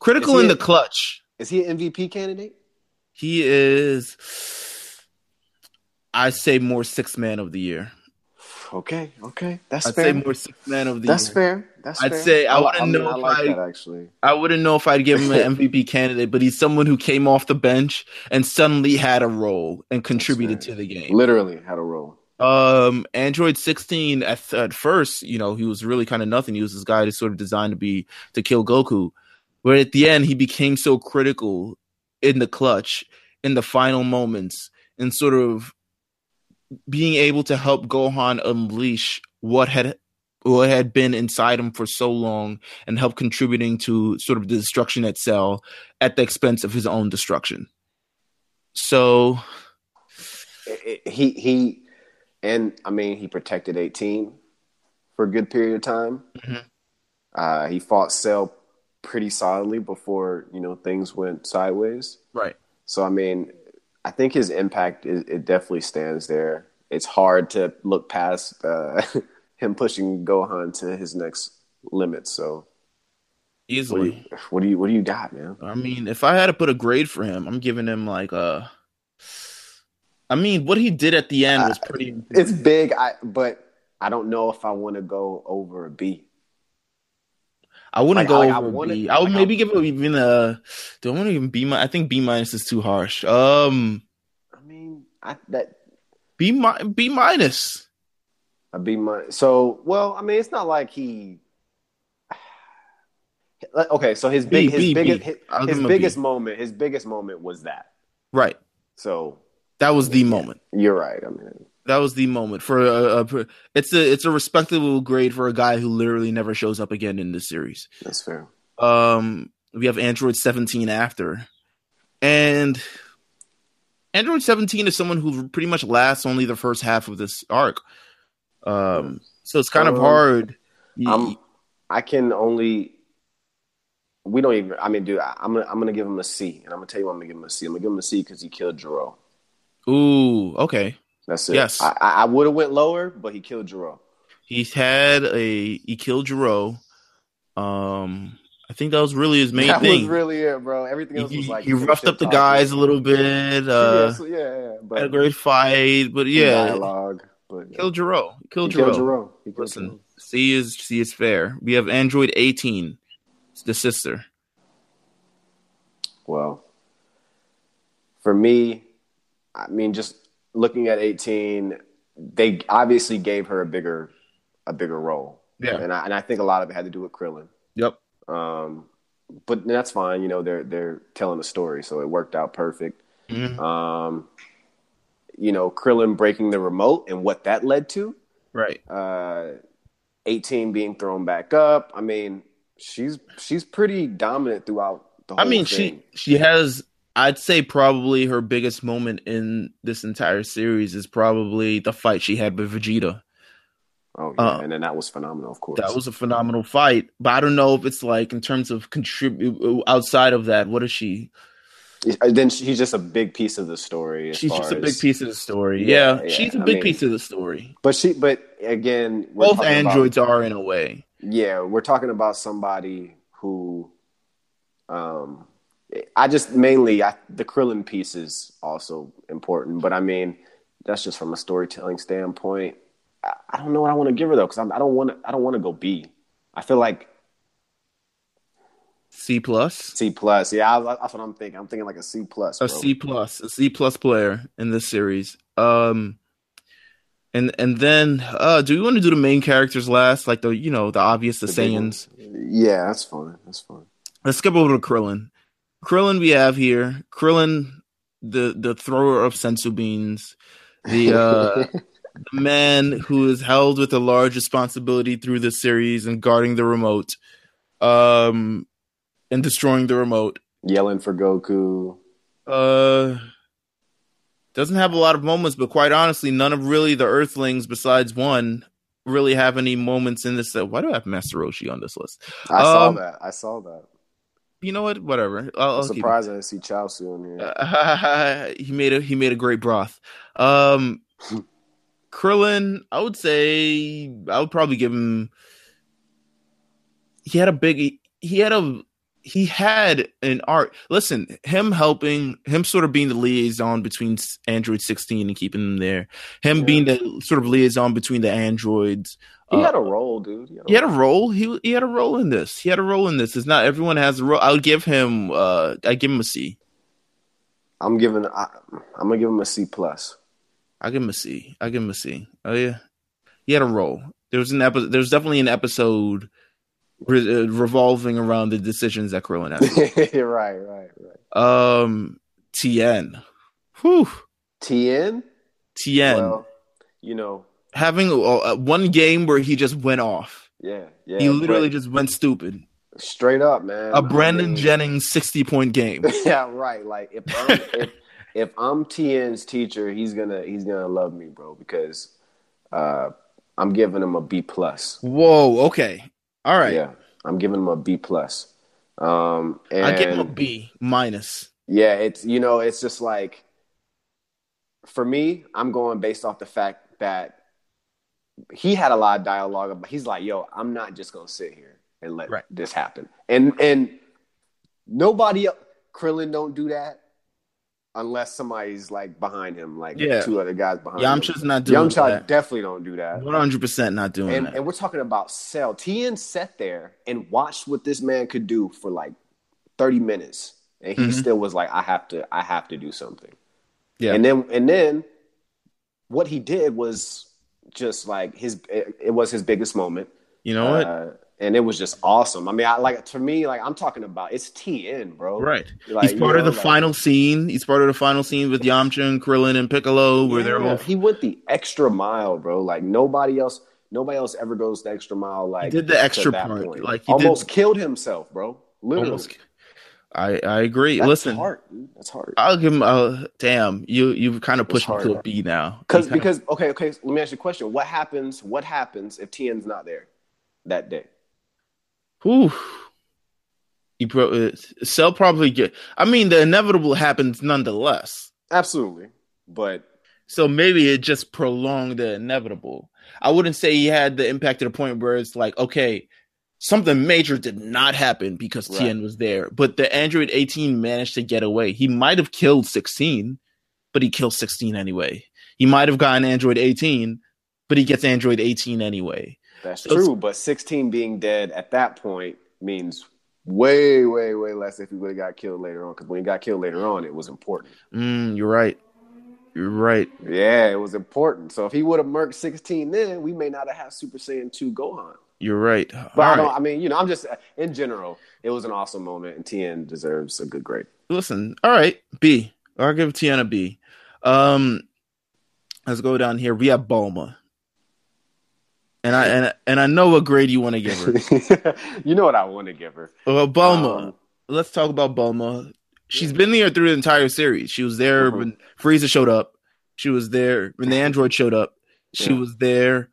Speaker 1: Critical
Speaker 2: is
Speaker 1: in
Speaker 2: a-
Speaker 1: the clutch.
Speaker 2: Is he an MVP candidate?
Speaker 1: He is, I say, more six man of the year.
Speaker 2: Okay, okay, that's fair.
Speaker 1: I'd
Speaker 2: fair.
Speaker 1: say more six man of the year.
Speaker 2: That's
Speaker 1: year.
Speaker 2: fair. That's
Speaker 1: I'd
Speaker 2: fair.
Speaker 1: say I
Speaker 2: li-
Speaker 1: wouldn't
Speaker 2: mean,
Speaker 1: know
Speaker 2: I
Speaker 1: if
Speaker 2: like
Speaker 1: I-
Speaker 2: that actually.
Speaker 1: I wouldn't know if I'd give him an MVP candidate, but he's someone who came off the bench and suddenly had a role and contributed to the game.
Speaker 2: Literally had a role.
Speaker 1: Um, Android 16 at, at first, you know, he was really kind of nothing. He was this guy that's sort of designed to be to kill Goku, but at the end, he became so critical in the clutch, in the final moments, and sort of being able to help Gohan unleash what had what had been inside him for so long, and help contributing to sort of the destruction at Cell at the expense of his own destruction. So
Speaker 2: He he, and I mean he protected 18 for a good period of time.
Speaker 1: Mhm.
Speaker 2: Uh, he fought Cell pretty solidly before you know things went sideways.
Speaker 1: right.
Speaker 2: So I mean, I think his impact is it definitely stands there. It's hard to look past uh, him pushing Gohan to his next limit. So what do,
Speaker 1: Easily.
Speaker 2: you, what do you what do you got, man?
Speaker 1: I mean, if I had to put a grade for him, I'm giving him like a. I mean, what he did at the end was pretty.
Speaker 2: It's big, I but I don't know if I want to go over a B.
Speaker 1: I wouldn't
Speaker 2: like,
Speaker 1: go
Speaker 2: like, I
Speaker 1: over
Speaker 2: wanna-
Speaker 1: B. I would
Speaker 2: like,
Speaker 1: maybe
Speaker 2: I-
Speaker 1: give it even a. Do I want to even B? mi- I think B minus is too harsh. Um,
Speaker 2: I mean, I that
Speaker 1: B mi- B minus.
Speaker 2: a B minus. So well, I mean, it's not like he. Okay, so his
Speaker 1: B,
Speaker 2: big, his
Speaker 1: B,
Speaker 2: biggest,
Speaker 1: B.
Speaker 2: his, his
Speaker 1: him a B.
Speaker 2: biggest moment, his biggest moment was that.
Speaker 1: Right.
Speaker 2: So
Speaker 1: That was the moment.
Speaker 2: you're right. I mean,
Speaker 1: That was the moment for a, a. It's a it's a respectable grade for a guy who literally never shows up again in this series.
Speaker 2: that's fair.
Speaker 1: Um, we have Android 17 after, and Android 17 is someone who pretty much lasts only the first half of this arc. Um, so it's kind of
Speaker 2: Um,
Speaker 1: hard. You-
Speaker 2: I'm, I can only. We don't even. I mean, dude, I, I'm gonna I'm gonna give him a C, and I'm gonna tell you why I'm gonna give him a C. I'm gonna give him a C because he killed Gero.
Speaker 1: Ooh, okay.
Speaker 2: That's it.
Speaker 1: Yes.
Speaker 2: I, I, I would have went lower, but he killed Gero.
Speaker 1: He had a he killed Gero. Um, I think that was really his main
Speaker 2: that
Speaker 1: thing.
Speaker 2: was really it, bro. Everything else
Speaker 1: he,
Speaker 2: was like
Speaker 1: he roughed up the guys a little bit.
Speaker 2: yeah,
Speaker 1: Uh,
Speaker 2: so- yeah, yeah, but
Speaker 1: had a great fight, but yeah,
Speaker 2: dialogue. But yeah.
Speaker 1: killed Gero.
Speaker 2: he
Speaker 1: Killed
Speaker 2: killed
Speaker 1: Gero.
Speaker 2: Gero. He killed
Speaker 1: Listen,
Speaker 2: Gero.
Speaker 1: C is C is fair. We have Android 18, it's the sister.
Speaker 2: Well, for me, I mean, just looking at 18, they obviously gave her a bigger, a bigger role.
Speaker 1: Yeah.
Speaker 2: and I, and I think a lot of it had to do with Krillin.
Speaker 1: Yep.
Speaker 2: Um, but that's fine. You know, they're they're telling a story, so it worked out perfect.
Speaker 1: Mhm.
Speaker 2: Um, you know, Krillin breaking the remote and what that led to.
Speaker 1: Right.
Speaker 2: Uh, 18 being thrown back up. I mean, she's she's pretty dominant throughout the whole
Speaker 1: I mean,
Speaker 2: thing.
Speaker 1: she she has. I'd say probably her biggest moment in this entire series is probably the fight she had with Vegeta.
Speaker 2: Oh yeah,
Speaker 1: Uh,
Speaker 2: and then that was phenomenal, of course.
Speaker 1: That was a phenomenal fight, but I don't know if it's like in terms of contribute outside of that. What is she?
Speaker 2: Then she's just a big piece of the story. as
Speaker 1: She's just a big piece of the story.
Speaker 2: Yeah,
Speaker 1: Yeah,
Speaker 2: yeah,
Speaker 1: she's a big
Speaker 2: mean-
Speaker 1: piece of the story.
Speaker 2: But she, but again,
Speaker 1: Both
Speaker 2: talking about-
Speaker 1: androids are in a way.
Speaker 2: yeah, we're talking about somebody who, um, I just mainly I, the Krillin piece is also important, but I mean that's just from a storytelling standpoint. I, I don't know what I want to give her though, because I don't want to. I don't want to go B. I feel like
Speaker 1: C plus,
Speaker 2: C plus. Yeah, I, that's what I'm thinking. I'm thinking like a C plus.
Speaker 1: a. C plus, a C plus player in this series. Um, and and then uh, do we want to do the main characters last, like the you know the obvious the,
Speaker 2: The
Speaker 1: Saiyans?
Speaker 2: Yeah, that's fine. That's fine.
Speaker 1: Let's skip over to Krillin. Krillin, we have here Krillin, the the thrower of senzu beans, the uh, the man who is held with a large responsibility through this series and guarding the remote, um, and destroying the remote.
Speaker 2: Yelling for Goku.
Speaker 1: Uh, doesn't have a lot of moments, but quite honestly, none of really the Earthlings besides one really have any moments in this. Uh, why do I have Master Roshi on this list?
Speaker 2: I saw
Speaker 1: Um,
Speaker 2: that. I saw that.
Speaker 1: You know what? Whatever. I'll, I'll
Speaker 2: I'm surprised I see Chaozu in here.
Speaker 1: Uh, he made a he made a great broth. Um, Krillin, I would say I would probably give him. He had a big. He had a. He had an art. Listen, him helping him, sort of being the liaison between Android 16 and keeping them there. Him
Speaker 2: Yeah.
Speaker 1: being the sort of liaison between the androids.
Speaker 2: He
Speaker 1: uh,
Speaker 2: had a role, dude. He had a,
Speaker 1: He had a
Speaker 2: role.
Speaker 1: role. He he had a role in this. He had a role in this. It's not everyone has a role. I'll give him. Uh, I give him a C.
Speaker 2: I'm giving. I, I'm gonna give him a C plus.
Speaker 1: I give him a C. I give him a C. Oh yeah, he had a role. There was an episode. There was definitely an episode re- uh, revolving around the decisions that Krillin had.
Speaker 2: right, right, right.
Speaker 1: um, Tien, whew,
Speaker 2: Tien.
Speaker 1: Tien
Speaker 2: Well, you know,
Speaker 1: having uh, one game where he just went off.
Speaker 2: yeah, yeah.
Speaker 1: he literally just went stupid.
Speaker 2: straight up, man.
Speaker 1: A Brandon
Speaker 2: I mean-
Speaker 1: Jennings sixty point game.
Speaker 2: yeah, right. Like if I'm if, if I'm Tien's teacher, he's gonna he's gonna love me, bro, because uh, I'm giving him a B plus.
Speaker 1: Whoa. Okay. All right.
Speaker 2: Yeah, I'm giving him a B plus. Um, and
Speaker 1: I give him a B minus.
Speaker 2: Yeah, it's you know, it's just like for me, I'm going based off the fact that he had a lot of dialogue, but he's like, "Yo, I'm not just gonna sit here and let
Speaker 1: Right.
Speaker 2: this happen." And and nobody else, Krillin don't do that unless somebody's like behind him, like
Speaker 1: Yeah.
Speaker 2: two other guys behind
Speaker 1: Yamcha's
Speaker 2: him.
Speaker 1: Yamcha's not doing that.
Speaker 2: Yamcha
Speaker 1: that.
Speaker 2: definitely don't do that.
Speaker 1: One hundred percent not doing
Speaker 2: And,
Speaker 1: that.
Speaker 2: and we're talking about Cell. Tien sat there and watched what this man could do for like 30 minutes. And he
Speaker 1: Mhm.
Speaker 2: still was like, I have to, I have to do something.
Speaker 1: Yeah.
Speaker 2: And then and then what he did was just like his it, it was his biggest moment.
Speaker 1: you know what?
Speaker 2: Uh, and it was just awesome. I mean, I like to me, like I'm talking about it's Tien, bro.
Speaker 1: Right.
Speaker 2: Like,
Speaker 1: He's part
Speaker 2: you
Speaker 1: of
Speaker 2: know,
Speaker 1: the
Speaker 2: like-
Speaker 1: final scene. He's part of the final scene with Yamcha and Krillin and Piccolo, where they're all.
Speaker 2: he went the extra mile, bro. Like nobody else, nobody else ever goes the extra mile. Like
Speaker 1: did the extra part.
Speaker 2: point.
Speaker 1: Like, he
Speaker 2: almost
Speaker 1: did-
Speaker 2: killed himself, bro. Literally,
Speaker 1: Almost. I I agree.
Speaker 2: That's
Speaker 1: Listen,
Speaker 2: hard. Dude. That's hard.
Speaker 1: I'll give him. a damn, you you've kind of pushed him
Speaker 2: hard.
Speaker 1: to a B now.
Speaker 2: Because
Speaker 1: You
Speaker 2: because okay okay. Let me ask you a question. What happens? What happens if Tien's not there that day?
Speaker 1: Whew. He pro- uh, Cell probably get. I mean, the inevitable happens nonetheless.
Speaker 2: Absolutely. but
Speaker 1: So maybe it just prolonged the inevitable. I wouldn't say he had the impact to the point where it's like, okay, something major did not happen because
Speaker 2: Right.
Speaker 1: Tien was there, but the Android 18 managed to get away. He might have killed 16, but he killed 16 anyway. He might have gotten Android 18, but he gets Android 18 anyway.
Speaker 2: that's
Speaker 1: So
Speaker 2: true. But 16 being dead at that point means way, way, way less if he would have got killed later on. Because when he got killed later on, it was important.
Speaker 1: Mm, you're right. You're right.
Speaker 2: Yeah, it was important. So if he would have murked 16 then, we may not have had Super Saiyan 2 Gohan.
Speaker 1: You're right.
Speaker 2: But
Speaker 1: All
Speaker 2: I don't.
Speaker 1: right.
Speaker 2: I mean, you know, I'm just in general, it was an awesome moment, and Tien deserves a good grade.
Speaker 1: Listen, all right, B. I'll give Tien a B. Um, let's go down here. We have Bulma, and I and and I know what grade you want to give her.
Speaker 2: you know what I want to give her.
Speaker 1: Well, Bulma.
Speaker 2: Um,
Speaker 1: let's talk about Bulma. She's been there through the entire series. She was there
Speaker 2: Mhm.
Speaker 1: when Frieza showed up. She was there when the android showed up. She
Speaker 2: Yeah.
Speaker 1: was there.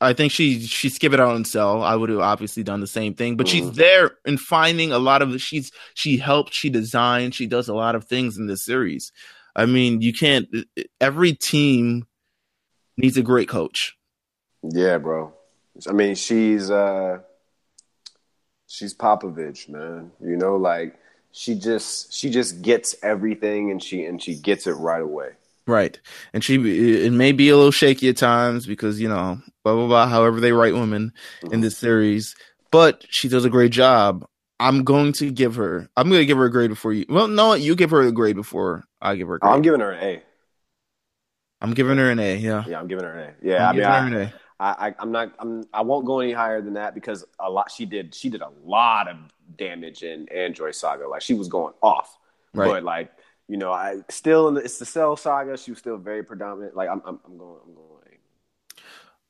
Speaker 1: I think she she skipped it out on Cell. I would have obviously done the same thing, but she's
Speaker 2: Mhm.
Speaker 1: there in finding a lot of. She's she helped, she designed, she does a lot of things in this series. I mean, you can't. Every team needs a great coach.
Speaker 2: Yeah, bro. I mean, she's uh she's Popovich, man. You know, like she just she just gets everything and she and she gets it right away.
Speaker 1: Right. And she, it may be a little shaky at times because, you know, blah, blah, blah, however they write women in this mm-hmm. series, but she does a great job. I'm going to give her, I'm going to give her a grade before you. Well, no, you give her a grade before I give her a grade.
Speaker 2: I'm giving her an A.
Speaker 1: I'm giving her an A. Yeah.
Speaker 2: Yeah, I'm giving her an A. Yeah,
Speaker 1: I'm
Speaker 2: I mean,
Speaker 1: giving
Speaker 2: I,
Speaker 1: her an A.
Speaker 2: I, I, I'm not. I'm. I won't go any higher than that because a lot. She did. She did a lot of damage in Android Saga. Like she was going off.
Speaker 1: Right.
Speaker 2: But like you know, I still in the, it's the Cell Saga. She was still very predominant. Like I'm. I'm, I'm going. I'm going.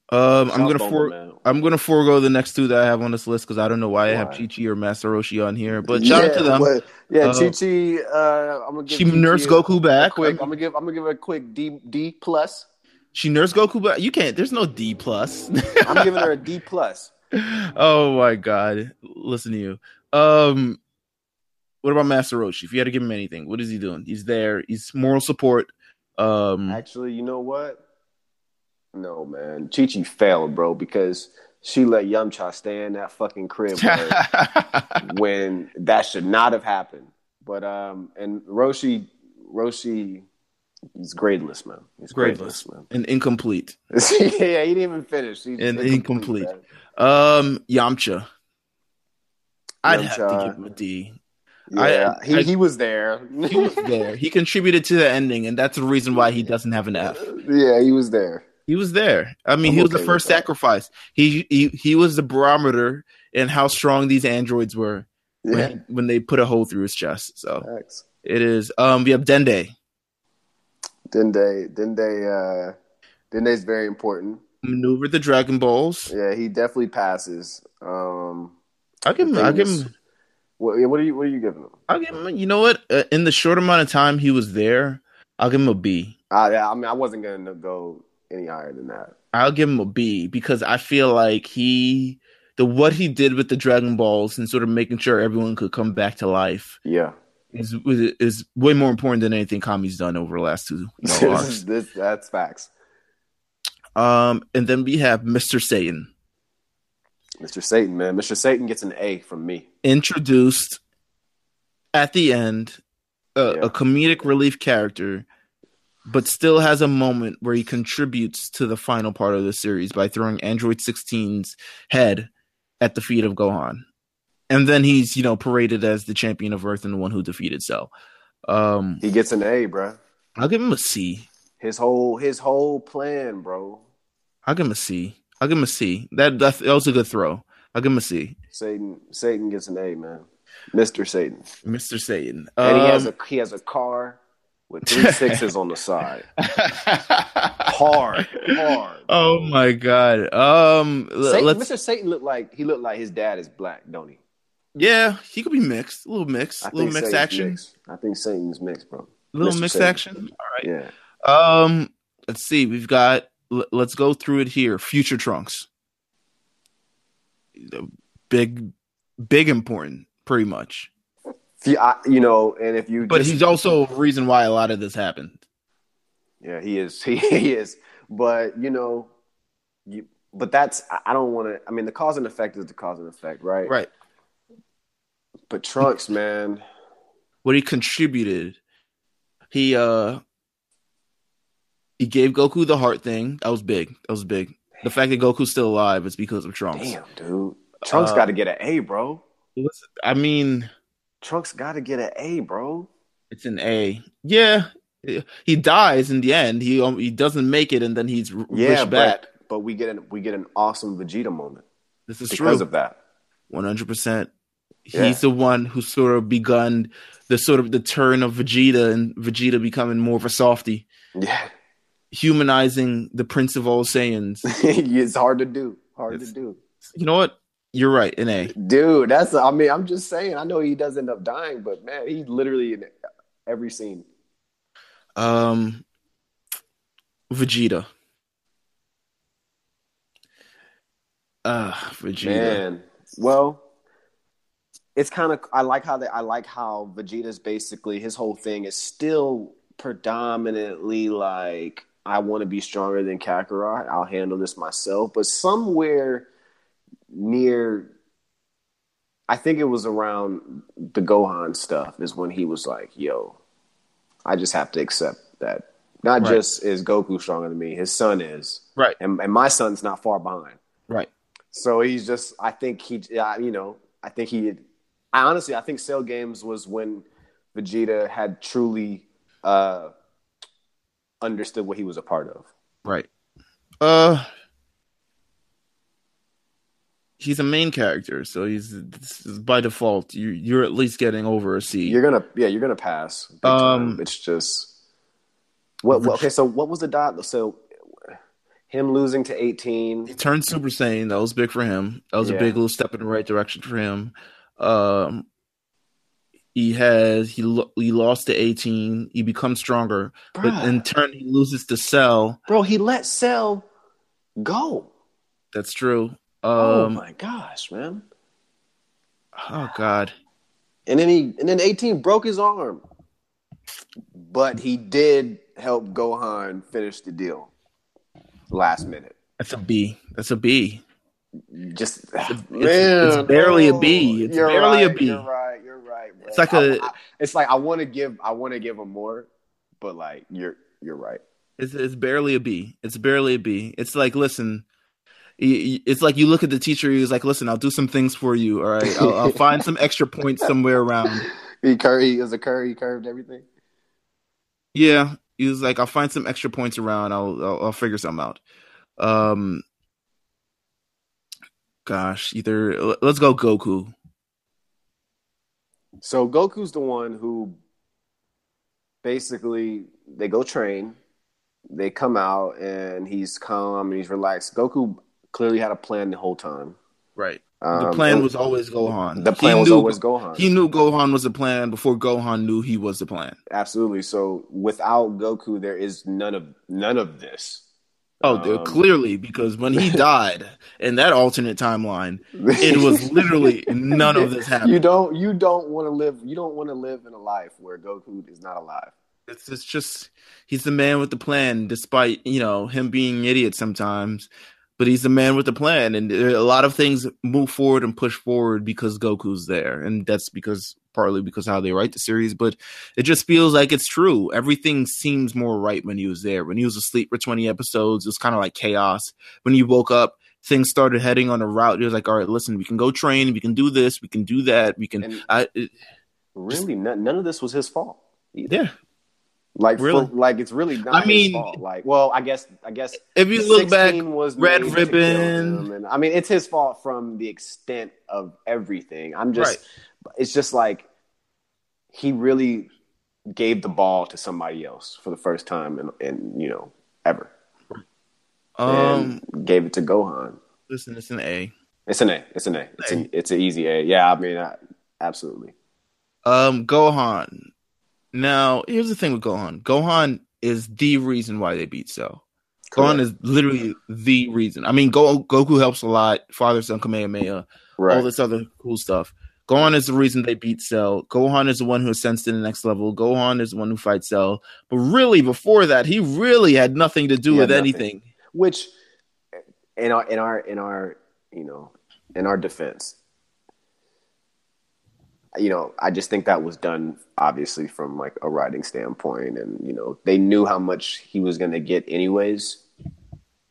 Speaker 1: Um, I'm gonna
Speaker 2: Bulma,
Speaker 1: for,
Speaker 2: man.
Speaker 1: I'm gonna forego the next two that I have on this list because I don't know why I have
Speaker 2: Why?
Speaker 1: Chi Chi or Master Roshi on here. But shout out to them.
Speaker 2: but- yeah,
Speaker 1: Uh,
Speaker 2: Chi Chi. Uh, I'm gonna give
Speaker 1: She
Speaker 2: Chi-Chi
Speaker 1: nursed Goku
Speaker 2: a
Speaker 1: back.
Speaker 2: Quick. I'm gonna give. I'm gonna give her a quick D D plus.
Speaker 1: She nursed Goku, back. you can't. There's no D plus.
Speaker 2: I'm giving her a D plus.
Speaker 1: oh my god listen to you um what about master roshi if you had to give him anything what is he doing he's there he's moral support um
Speaker 2: Actually, you know what? No, man. Chi Chi failed, bro, because she let Yamcha stay in that fucking crib when that should not have happened. But um, and Roshi, Roshi, he's gradeless, man. He's
Speaker 1: Gradeless.
Speaker 2: gradeless, man.
Speaker 1: and incomplete
Speaker 2: yeah, he didn't even finish. He's
Speaker 1: And incomplete.
Speaker 2: man.
Speaker 1: um yamcha i'd have to give him a d
Speaker 2: Yeah,
Speaker 1: I-
Speaker 2: he
Speaker 1: I-
Speaker 2: he was there.
Speaker 1: he was there he contributed to the ending and that's the reason why he doesn't have an f
Speaker 2: yeah, he was there.
Speaker 1: he was there i mean
Speaker 2: I'm
Speaker 1: he was
Speaker 2: okay
Speaker 1: the first sacrifice he, he he was the barometer in how strong these androids were when,
Speaker 2: Yeah,
Speaker 1: he- when they put a hole through his chest so
Speaker 2: Facts.
Speaker 1: it is um we have dende
Speaker 2: Dende, Dende, uh, Dende's very important.
Speaker 1: maneuvered the Dragon Balls.
Speaker 2: Yeah, he definitely passes. Um,
Speaker 1: I'll give him.
Speaker 2: Thing
Speaker 1: give him.
Speaker 2: What, what are you? What are you giving him?
Speaker 1: I'll give him. You know what? Uh, in the short amount of time he was there, I'll give him a B.
Speaker 2: Uh, yeah, I mean, I wasn't gonna go any higher than that.
Speaker 1: I'll give him a B because I feel like he, the what he did with the Dragon Balls and sort of making sure everyone could come back to life
Speaker 2: Yeah,
Speaker 1: is is way more important than anything Kami's done over the last two you know, arcs.
Speaker 2: this, that's facts.
Speaker 1: Um, and then we have Mr. Satan
Speaker 2: Mr. Satan, man, Mr. Satan gets an A from me.
Speaker 1: introduced at the end a,
Speaker 2: Yeah.
Speaker 1: a comedic relief character but still has a moment where he contributes to the final part of the series by throwing android 16's head at the feet of gohan and then he's you know paraded as the champion of earth and the one who defeated cell um
Speaker 2: He gets an A, bro.
Speaker 1: i'll give him a c
Speaker 2: His whole his whole plan, bro.
Speaker 1: i'll give him a c i'll give him a c that that, that was a good throw i'll give him a c
Speaker 2: Satan, Satan gets an A, man. Mr. Satan,
Speaker 1: mr satan
Speaker 2: and he has
Speaker 1: Um,
Speaker 2: a he has a car with three sixes on the side. Hard, hard.
Speaker 1: Oh my god. Um
Speaker 2: Satan, Mr. Satan looked like he looked like his dad is black, don't he?
Speaker 1: Yeah, he could be mixed. A little mixed. A little mixed
Speaker 2: Satan's
Speaker 1: action.
Speaker 2: Mixed. I think Satan's mixed, bro.
Speaker 1: A little
Speaker 2: Mr.
Speaker 1: mixed
Speaker 2: Satan.
Speaker 1: action. All right.
Speaker 2: Yeah.
Speaker 1: Um let's see. We've got l- let's go through it here. Future Trunks. Big big important pretty much.
Speaker 2: I, you know, and if you
Speaker 1: But
Speaker 2: just,
Speaker 1: he's also a reason why a lot of this happened.
Speaker 2: Yeah, he is. He, he is. But you know, you, but that's I don't want to. I mean, the cause and effect is the cause and effect, right?
Speaker 1: Right.
Speaker 2: But Trunks, man,
Speaker 1: What he contributed, he uh he gave Goku the heart thing. That was big. That was big. The fact that Goku's still alive is because of Trunks.
Speaker 2: damn, dude, Trunks
Speaker 1: Uh,
Speaker 2: got to get an A, bro.
Speaker 1: Listen, I mean,
Speaker 2: Trunks got to get an A, bro.
Speaker 1: it's an A. Yeah, he dies in the end. He um, he doesn't make it, and then he's r-
Speaker 2: Yeah,
Speaker 1: wished back.
Speaker 2: but but we get an we get an awesome Vegeta moment
Speaker 1: This is true.
Speaker 2: because
Speaker 1: true.
Speaker 2: of that.
Speaker 1: One hundred percent. He's the one who sort of begun the sort of the turn of Vegeta and Vegeta becoming more of a softie,
Speaker 2: Yeah,
Speaker 1: humanizing the Prince of all Saiyans.
Speaker 2: it's hard to do. Hard
Speaker 1: It's-
Speaker 2: to do,
Speaker 1: You know what? You're right. An A.
Speaker 2: dude. That's I mean, I'm just saying. I know he does end up dying, but man, he's literally in every scene.
Speaker 1: Um, Vegeta. Uh, Vegeta.
Speaker 2: Man, well, it's kind of I like how they I like how Vegeta's basically his whole thing is still predominantly like I want to be stronger than Kakarot. I'll handle this myself, but somewhere near I think it was around the Gohan stuff is when he was like, "Yo, I just have to accept that not
Speaker 1: Right.
Speaker 2: just is Goku stronger than me, his son is,
Speaker 1: Right.
Speaker 2: and and my son's not far behind."
Speaker 1: Right.
Speaker 2: So he's just, I think he, you know, I think he, I honestly, I think Cell Games was when Vegeta had truly uh, understood what he was a part of.
Speaker 1: Right. Uh he's a main character, so he's by default you you're at least getting over a C.
Speaker 2: You're gonna, yeah, you're gonna pass.
Speaker 1: Um,
Speaker 2: time. it's just, what, what? Okay, so what was the dot? So him losing to 18.
Speaker 1: he turned Super Saiyan, that was big for him. That was
Speaker 2: Yeah.
Speaker 1: a big little step in the right direction for him. Um he has he lo- he lost to 18, he becomes stronger, but in turn he loses to Cell.
Speaker 2: Bro, he let Cell go.
Speaker 1: That's true.
Speaker 2: oh
Speaker 1: Um
Speaker 2: my gosh, man!
Speaker 1: oh god.
Speaker 2: And then he, and then 18 broke his arm, but he did help Gohan finish the deal last minute.
Speaker 1: That's a B. That's a B.
Speaker 2: Just
Speaker 1: it's-
Speaker 2: man,
Speaker 1: it's barely a
Speaker 2: oh,
Speaker 1: B. It's barely a
Speaker 2: right,
Speaker 1: B.
Speaker 2: You're right. You're right. Bro.
Speaker 1: It's like a-
Speaker 2: I- it's like I want to give. I want to give him more, but like you're you're right.
Speaker 1: It's it's barely a B. It's barely a B. It's like listen, it's like you look at the teacher. He's like, listen, I'll do some things for you. All right, I'll, I'll find some extra points somewhere around.
Speaker 2: He curved. He was a curve. He curved everything.
Speaker 1: Yeah, he was like, I'll find some extra points around. I'll I'll, I'll figure something out. Um, gosh, either let's go Goku.
Speaker 2: So Goku's the one who basically they go train, they come out and he's calm and he's relaxed. Goku clearly had a plan the whole time.
Speaker 1: Right.
Speaker 2: Um,
Speaker 1: The plan was always Gohan.
Speaker 2: the plan
Speaker 1: He
Speaker 2: was
Speaker 1: knew-
Speaker 2: always Gohan.
Speaker 1: He knew Gohan was the plan before Gohan knew he was the plan.
Speaker 2: Absolutely. So without Goku, there is none of none of this.
Speaker 1: Oh, dude,
Speaker 2: Um,
Speaker 1: clearly, because when he died in that alternate timeline, it was literally none of this happened.
Speaker 2: You don't you don't want to live you don't want to live in a life where Goku is not alive.
Speaker 1: It's, it's just he's the man with the plan, despite you know him being an idiot sometimes. But he's the man with the plan, and a lot of things move forward and push forward because Goku's there, and that's because partly because how they write the series. But it just feels like it's true. Everything seems more right when he was there. When he was asleep for twenty episodes, it was kind of like chaos. When he woke up, things started heading on a route. He was like, "All right, listen, we can go train. We can do this. We can do that. We can." I, it,
Speaker 2: Really, none, none of this was his fault. either.
Speaker 1: yeah.
Speaker 2: Like,
Speaker 1: Really?
Speaker 2: for, like it's really not
Speaker 1: I
Speaker 2: his
Speaker 1: mean-
Speaker 2: fault. Like, well, I guess, I guess
Speaker 1: If you look back,
Speaker 2: was
Speaker 1: Red Ribbon.
Speaker 2: and I mean, it's his fault from the extent of everything. I'm just,
Speaker 1: Right.
Speaker 2: It's just like he really gave the ball to somebody else for the first time, in, in you know, ever,
Speaker 1: um,
Speaker 2: and gave it to Gohan.
Speaker 1: listen, it's an A.
Speaker 2: It's an A. It's an A. It's an, it's an easy A. Yeah, I mean, I, absolutely.
Speaker 1: Um, Gohan. Now, here's the thing with Gohan. Gohan is the reason why they beat Cell. Gohan is literally the reason. I mean, Go- Goku helps a lot. Father, Son, Kamehameha,
Speaker 2: right.
Speaker 1: all this other cool stuff. Gohan is the reason they beat Cell. Gohan is the one who ascends to the next level. Gohan is the one who fights Cell. But really, before that, he really had nothing to do with
Speaker 2: nothing.
Speaker 1: anything.
Speaker 2: Which, in our in our in our you know in our defense, you know, I just think that was done obviously from like a writing standpoint, and you know they knew how much he was going to get anyways,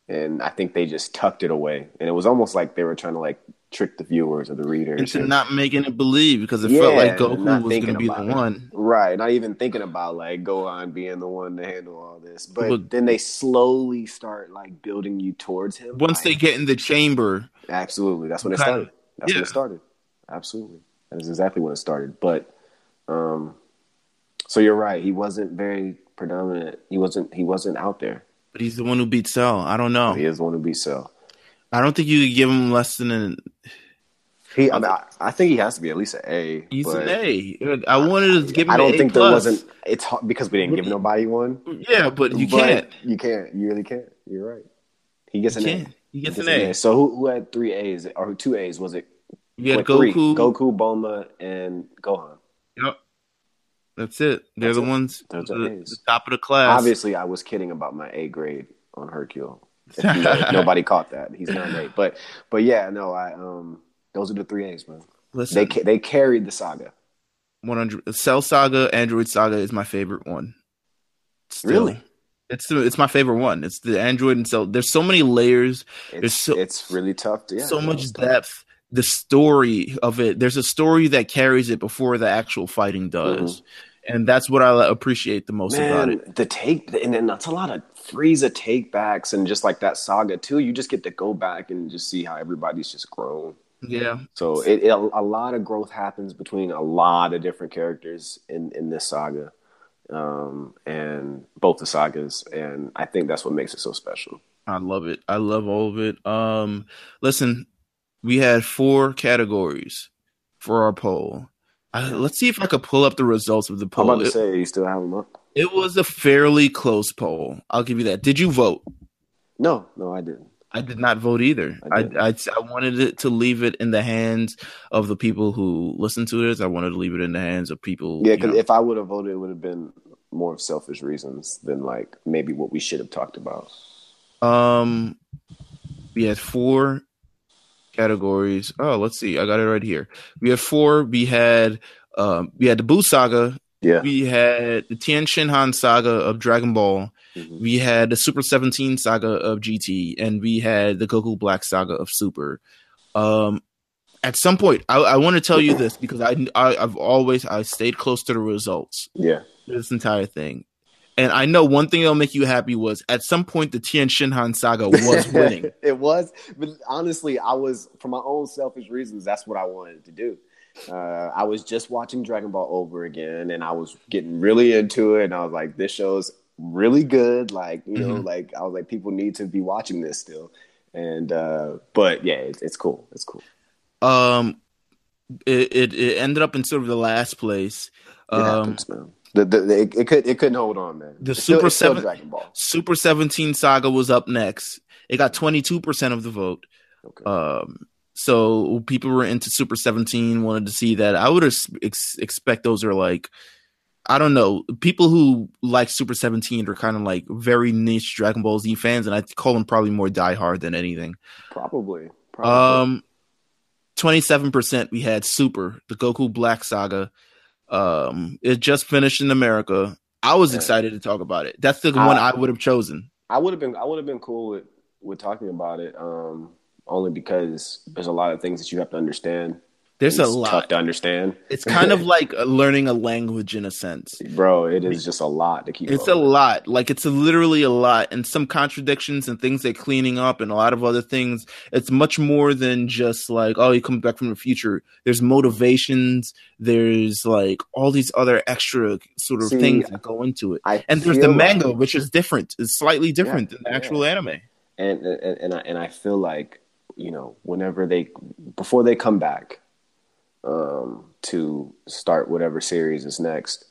Speaker 2: and I think they just tucked it away, and it was almost like they were trying to like trick the viewers or the readers
Speaker 1: Into
Speaker 2: and-
Speaker 1: not making it believe because it felt like Goku was going to be the
Speaker 2: it.
Speaker 1: one.
Speaker 2: Right, not even thinking about like Gohan being the one to handle all this, but
Speaker 1: But-
Speaker 2: then they slowly start like building you towards him.
Speaker 1: Once they get in the chamber,
Speaker 2: absolutely, that's when it started. That's when it started. Absolutely, that is exactly when it started. But, um, so you're right. He wasn't very predominant. He wasn't. He wasn't out there.
Speaker 1: but he's the one who beat Cell. I don't know.
Speaker 2: He is the one who beat Cell.
Speaker 1: I don't think you could give him less than an.
Speaker 2: He, I, mean, I, I think he has to be at least an A.
Speaker 1: He's an A. I wanted to give him.
Speaker 2: I don't
Speaker 1: an A
Speaker 2: think
Speaker 1: plus.
Speaker 2: there wasn't. It's hard because we didn't give nobody one.
Speaker 1: Yeah, but you
Speaker 2: But
Speaker 1: can't.
Speaker 2: You can't. You really can't. You're right. He gets an. A.
Speaker 1: He gets an A.
Speaker 2: So who, who had three A's or two A's? Was it
Speaker 1: You had
Speaker 2: wait, three.
Speaker 1: Goku.
Speaker 2: Goku, Bulma, and Gohan?
Speaker 1: Yep. That's it. They're
Speaker 2: That's
Speaker 1: the
Speaker 2: it.
Speaker 1: ones the, the top of the class.
Speaker 2: Obviously, I was kidding about my A grade on Hercule. If, you know, if nobody caught that. He's not A. But but yeah, no, I um those are the three A's, man.
Speaker 1: Listen,
Speaker 2: They ca- they carried the saga.
Speaker 1: 100 Cell Saga, Android Saga is my favorite one. Still.
Speaker 2: Really?
Speaker 1: It's the, it's my favorite one. It's the Android and Cell. There's so many layers, There's
Speaker 2: It's
Speaker 1: so-
Speaker 2: it's really tough. To, yeah,
Speaker 1: so much depth. The story of it. There's a story that carries it before the actual fighting does, and that's what I appreciate the most about it.
Speaker 2: The take and then that's a lot of Frieza takebacks and just like that saga too. You just get to go back and just see how everybody's just grown.
Speaker 1: Yeah,
Speaker 2: So it, it a lot of growth happens between a lot of different characters in in this saga, um, and both the sagas, and I think that's what makes it so special.
Speaker 1: I love it. I love all of it. Um, listen, we had four categories for our poll. I, let's see if I could pull up the results of the
Speaker 2: I'm
Speaker 1: poll.
Speaker 2: about to
Speaker 1: It,
Speaker 2: say you still have them up.
Speaker 1: it was a fairly close poll. I'll give you that. Did you vote?
Speaker 2: No, no, I didn't.
Speaker 1: I did not vote either.
Speaker 2: I
Speaker 1: I. I, I wanted it to leave it in the hands of the people who listen to this. I wanted to leave it in the hands of people.
Speaker 2: Yeah, because if I would have voted, it would have been more of selfish reasons than like maybe what we should have talked about.
Speaker 1: Um, we had four categories. Oh, let's see. I got it right here. We had four. We had um, we had the Buu Saga.
Speaker 2: Yeah,
Speaker 1: We had the Tien Shinhan Saga of Dragon Ball.
Speaker 2: Mhm.
Speaker 1: We had the Super 17 Saga of GT, and we had the Goku Black Saga of Super. Um, at some point, I, I want to tell you this because I, I I've always I stayed close to the results
Speaker 2: yeah.
Speaker 1: this entire thing. And I know one thing that'll make you happy was at some point the Tien Shinhan saga was winning.
Speaker 2: it was, but honestly, I was for my own selfish reasons. That's what I wanted to do. Uh, I was just watching Dragon Ball over again, and I was getting really into it. And I was like, "This show's really good." Like, you know,
Speaker 1: Mhm.
Speaker 2: like I was like, people need to be watching this still. And uh, but yeah, it's, it's cool. It's cool.
Speaker 1: um, it, it it ended up in sort of the last place. Um,
Speaker 2: happens. The, the, the, it, it could it couldn't hold on, man.
Speaker 1: The
Speaker 2: It's
Speaker 1: Super
Speaker 2: still
Speaker 1: Seven-
Speaker 2: Dragon Ball.
Speaker 1: Super 17 saga was up next. It got 22% of the vote.
Speaker 2: Okay.
Speaker 1: Um, so people were into Super 17, wanted to see that. I would ex- ex- expect those are like, I don't know, people who like Super 17 are kind of like very niche Dragon Ball Z fans, and I call them probably more diehard than anything.
Speaker 2: probably. Probably.
Speaker 1: Um, 27% we had Super, the Goku Black Saga. Um, it just finished in America. I was excited to talk about it. That's the
Speaker 2: I-
Speaker 1: one I would have chosen.
Speaker 2: I would have been I would have been cool with with talking about it. Um, only because there's a lot of things that you have to understand.
Speaker 1: There's a lot.
Speaker 2: tough to understand,
Speaker 1: It's kind of like learning a language in a sense.
Speaker 2: bro. It is just a lot to keep.
Speaker 1: It's a lot. Like it's a, literally a lot, and some contradictions and things they're cleaning up, and a lot of other things. It's much more than just like, oh, he comes back from the future. There's motivations. There's like all these other extra sort of
Speaker 2: See,
Speaker 1: things that go into it.
Speaker 2: I
Speaker 1: And there's the manga,
Speaker 2: like-
Speaker 1: which is different. It's slightly different
Speaker 2: Yeah,
Speaker 1: than the
Speaker 2: yeah.
Speaker 1: actual anime.
Speaker 2: and and and I, and I feel like you know whenever they before they come back um, to start whatever series is next,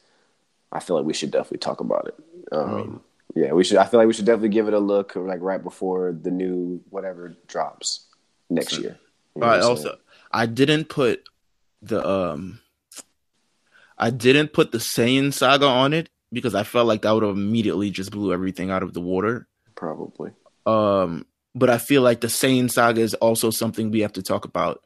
Speaker 2: I feel like we should definitely talk about it. Um, yeah, we should. I feel like we should definitely give it a look, like right before the new whatever drops next
Speaker 1: So-
Speaker 2: year. You know
Speaker 1: also, I didn't put the um I didn't put the Saiyan saga on it because I felt like that would have immediately just blew everything out of the water.
Speaker 2: Probably.
Speaker 1: Um but I feel like the Saiyan saga is also something we have to talk about.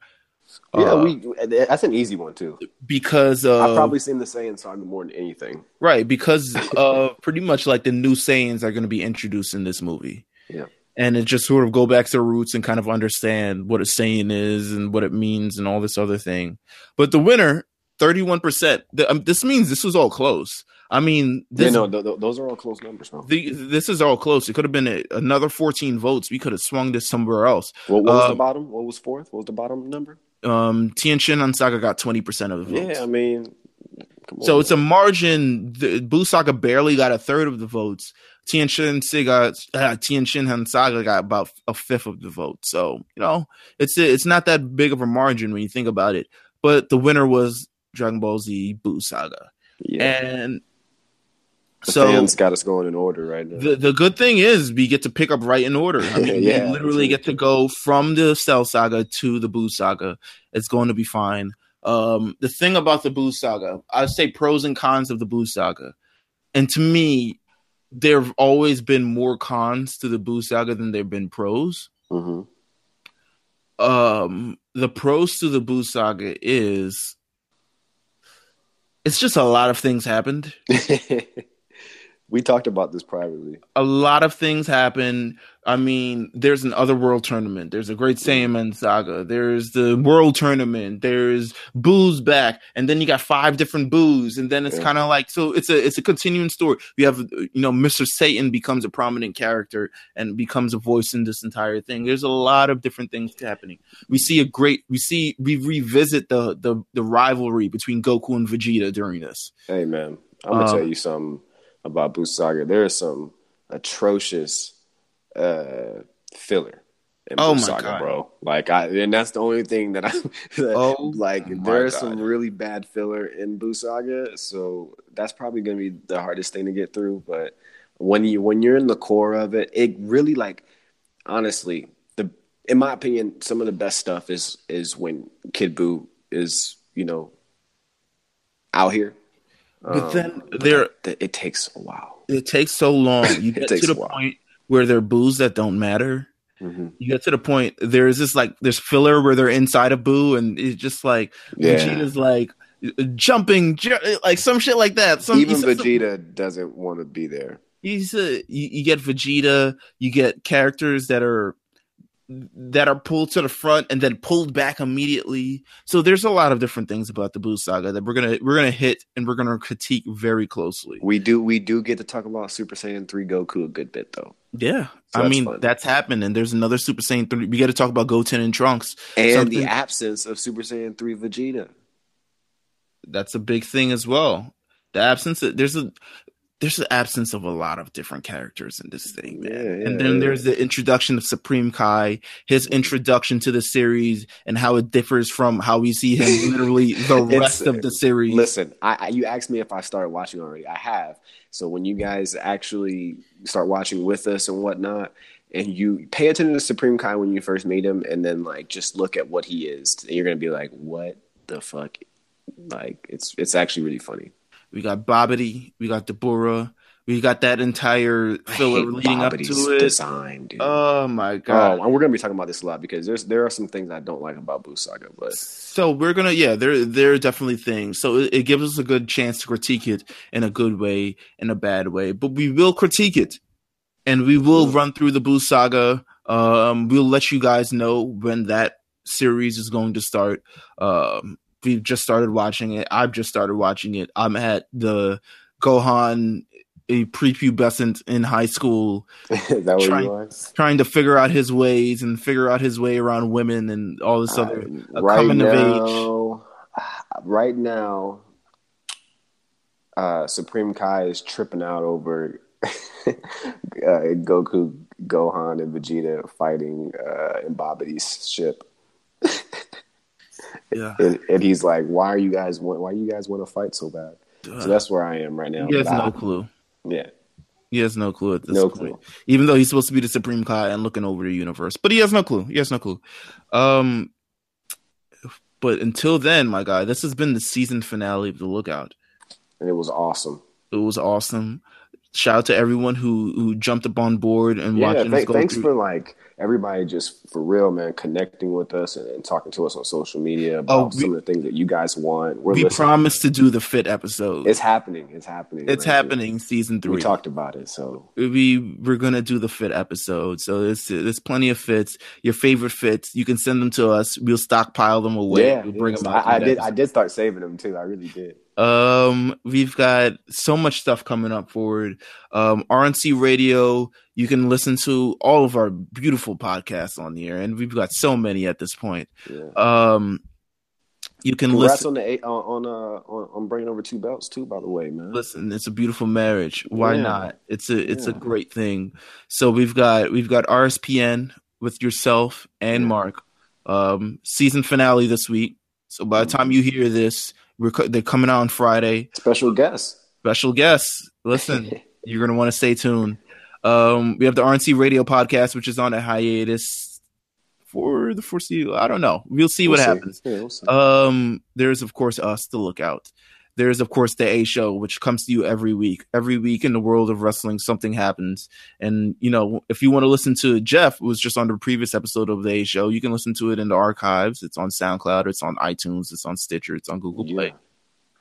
Speaker 2: Yeah,
Speaker 1: Uh,
Speaker 2: we that's an easy one too.
Speaker 1: because uh
Speaker 2: I've probably seen the Saiyan saga more than anything.
Speaker 1: right because uh pretty much like the new Saiyans are going to be introduced in this movie.
Speaker 2: Yeah.
Speaker 1: And it just sort of go back to the roots and kind of understand what a Saiyan is and what it means and all this other thing. But the winner, 31%. Um, this means this was all close. I mean, this,
Speaker 2: yeah, no, th- th- those are all close numbers. Huh?
Speaker 1: the, this is all close. It could have been a, another 14 votes. We could have swung this somewhere else.
Speaker 2: What, what was the
Speaker 1: Um,
Speaker 2: bottom? What was fourth? What was the bottom number?
Speaker 1: Um, Han Saga got 20% of the votes.
Speaker 2: Yeah, I mean, come
Speaker 1: So
Speaker 2: on.
Speaker 1: it's a margin. The Saga barely got a third of the votes. Tien Shin Saga, uh, Han Saga got about a fifth of the vote. So you know, it's it's not that big of a margin when you think about it. But the winner was Dragon Ball Z Buu Saga,
Speaker 2: yeah.
Speaker 1: and
Speaker 2: the
Speaker 1: so
Speaker 2: fans got us going in order right now.
Speaker 1: the the good thing is we get to pick up right in order. I mean,
Speaker 2: Yeah,
Speaker 1: we literally get to go from the Cell Saga to the Buu Saga. It's going to be fine. Um, the thing about the Buu Saga, I'd say pros and cons of the Buu Saga, and to me, there have always been more cons to the Buu Saga than there've been pros.
Speaker 2: hmm
Speaker 1: Um, the pros to the Buu Saga is it's just a lot of things happened.
Speaker 2: we talked about this privately.
Speaker 1: a lot of things happen. I mean, there's an otherworld tournament. There's a Great Saiyaman saga. There's the world tournament. There's Buu's back, and then you got five different Buus, and then it's
Speaker 2: Yeah.
Speaker 1: kind of like so. It's a it's a continuing story. You have you know Mr. Satan becomes a prominent character and becomes a voice in this entire thing. There's a lot of different things happening. We see a great. We see we revisit the the the rivalry between Goku and Vegeta during this.
Speaker 2: Hey man, I'm gonna
Speaker 1: Um,
Speaker 2: tell you something about Buu Saga. There is some atrocious uh filler in
Speaker 1: Oh
Speaker 2: Buu
Speaker 1: my
Speaker 2: Saga,
Speaker 1: God.
Speaker 2: bro. Like I and that's the only thing that I
Speaker 1: Oh
Speaker 2: like there's
Speaker 1: God.
Speaker 2: some really bad filler in Buu Saga, so that's probably gonna be the hardest thing to get through. But when you when you're in the core of it, it really like honestly, the in my opinion, some of the best stuff is is when Kid Buu is, you know, out here.
Speaker 1: But
Speaker 2: Um,
Speaker 1: then there-
Speaker 2: it takes a while.
Speaker 1: it takes so long. You get to the point where there are boos that don't matter.
Speaker 2: hmm
Speaker 1: You get to the point there's this like there's filler where they're inside a boo and it's just like
Speaker 2: Yeah.
Speaker 1: Vegeta's like jumping ju- like some shit like that. Some
Speaker 2: Even
Speaker 1: said some-
Speaker 2: Vegeta doesn't want to be there.
Speaker 1: he's a, you, you get Vegeta, you get characters that are that are pulled to the front and then pulled back immediately. So there's a lot of different things about the Buu saga that we're gonna we're gonna hit and we're gonna critique very closely.
Speaker 2: We do we do get to talk about Super Saiyan 3 Goku a good bit though.
Speaker 1: Yeah,
Speaker 2: So
Speaker 1: I mean
Speaker 2: fun.
Speaker 1: that's happened, and there's another Super Saiyan three. We got to talk about Goten and Trunks.
Speaker 2: And
Speaker 1: Something-
Speaker 2: the absence of Super Saiyan 3 Vegeta.
Speaker 1: That's a big thing as well. The absence of, there's a there's the absence of a lot of different characters in this thing, man.
Speaker 2: Yeah, yeah,
Speaker 1: and then
Speaker 2: yeah.
Speaker 1: there's the introduction of Supreme Kai, his mm-hmm. introduction to the series, and how it differs from how we see him literally the rest of the series.
Speaker 2: Listen, I, I you asked me if I started watching already. I have. So when you guys actually start watching with us and whatnot, and you pay attention to Supreme Kai when you first meet him, and then like just look at what he is, and you're gonna be like, "What the fuck?" Like it's it's actually really funny.
Speaker 1: We got Babidi, we got Dabura, we got that entire filler leading up to it.
Speaker 2: design, dude.
Speaker 1: Oh my god!
Speaker 2: Oh, and we're gonna be talking about this a lot because there's there are some things I don't like about Buu Saga, but
Speaker 1: So we're gonna, yeah, there there are definitely things. So it, it gives us a good chance to critique it in a good way, in a bad way, but we will critique it, and we will
Speaker 2: Yeah.
Speaker 1: run through the Buu Saga. Um, we'll let you guys know when that series is going to start. Um, we've just started watching it. I've just started watching it. I'm at the Gohan, a prepubescent in high school,
Speaker 2: is that what
Speaker 1: Trying- trying to figure out his ways and figure out his way around women and all this other.
Speaker 2: Uh, right
Speaker 1: coming of
Speaker 2: now, right now, uh, Supreme Kai is tripping out over uh, Goku, Gohan, and Vegeta fighting uh, in Babidi's ship,
Speaker 1: Yeah.
Speaker 2: and, and he's like, "Why are you guys want? Why you guys want to fight so bad?" So that's where I am right now.
Speaker 1: He has
Speaker 2: But I-
Speaker 1: no clue.
Speaker 2: yeah,
Speaker 1: He has no clue at this
Speaker 2: no
Speaker 1: point.
Speaker 2: clue.
Speaker 1: Even though he's supposed to be the Supreme Kai and looking over the universe, but he has no clue. He has no clue. Um, but until then, my guy, this has been the season finale of the Lookout,
Speaker 2: and it was awesome.
Speaker 1: It was awesome. Shout out to everyone who who jumped up on board and
Speaker 2: yeah,
Speaker 1: watching.
Speaker 2: Th- thanks through. for like everybody just for real, man, connecting with us and, and talking to us on social media oh, about oh, we, some of the things that you guys want.
Speaker 1: We're we listening. promised to do the fit episode.
Speaker 2: It's happening. It's happening.
Speaker 1: It's right? happening. Season three.
Speaker 2: We talked about it, so
Speaker 1: we we're gonna do the fit episode. So there's there's plenty of fits. Your favorite fits, you can send them to us. We'll stockpile them away.
Speaker 2: Yeah,
Speaker 1: we'll
Speaker 2: bring them out. I, I did. I did start saving them too. I really did.
Speaker 1: Um, we've got so much stuff coming up forward. Um, RNC Radio, you can listen to all of our beautiful podcasts on the air, and we've got so many at this point. Yeah. Um, you can
Speaker 2: Congrats
Speaker 1: listen
Speaker 2: on the on uh on, on bringing over two belts too. By the way, man.
Speaker 1: Listen, it's a beautiful marriage. Why yeah. not? It's a it's yeah. a great thing. So we've got we've got RSPN with yourself and Mark. Um, season finale this week. So by the time you hear this, we're they're coming out on Friday.
Speaker 2: Special guests.
Speaker 1: Special guests. Listen, you're gonna want to stay tuned. Um, we have the RNC Radio podcast, which is on a hiatus for the foreseeable. I don't know. We'll see we'll what see. happens. Yeah, we'll see. Um, there's of course us to look out. There's of course the A show, which comes to you every week. Every week in the world of wrestling, something happens. And you know, if you want to listen to Jeff, was just on the previous episode of the A show, you can listen to it in the archives. It's on SoundCloud, it's on iTunes, it's on Stitcher, it's on Google Play.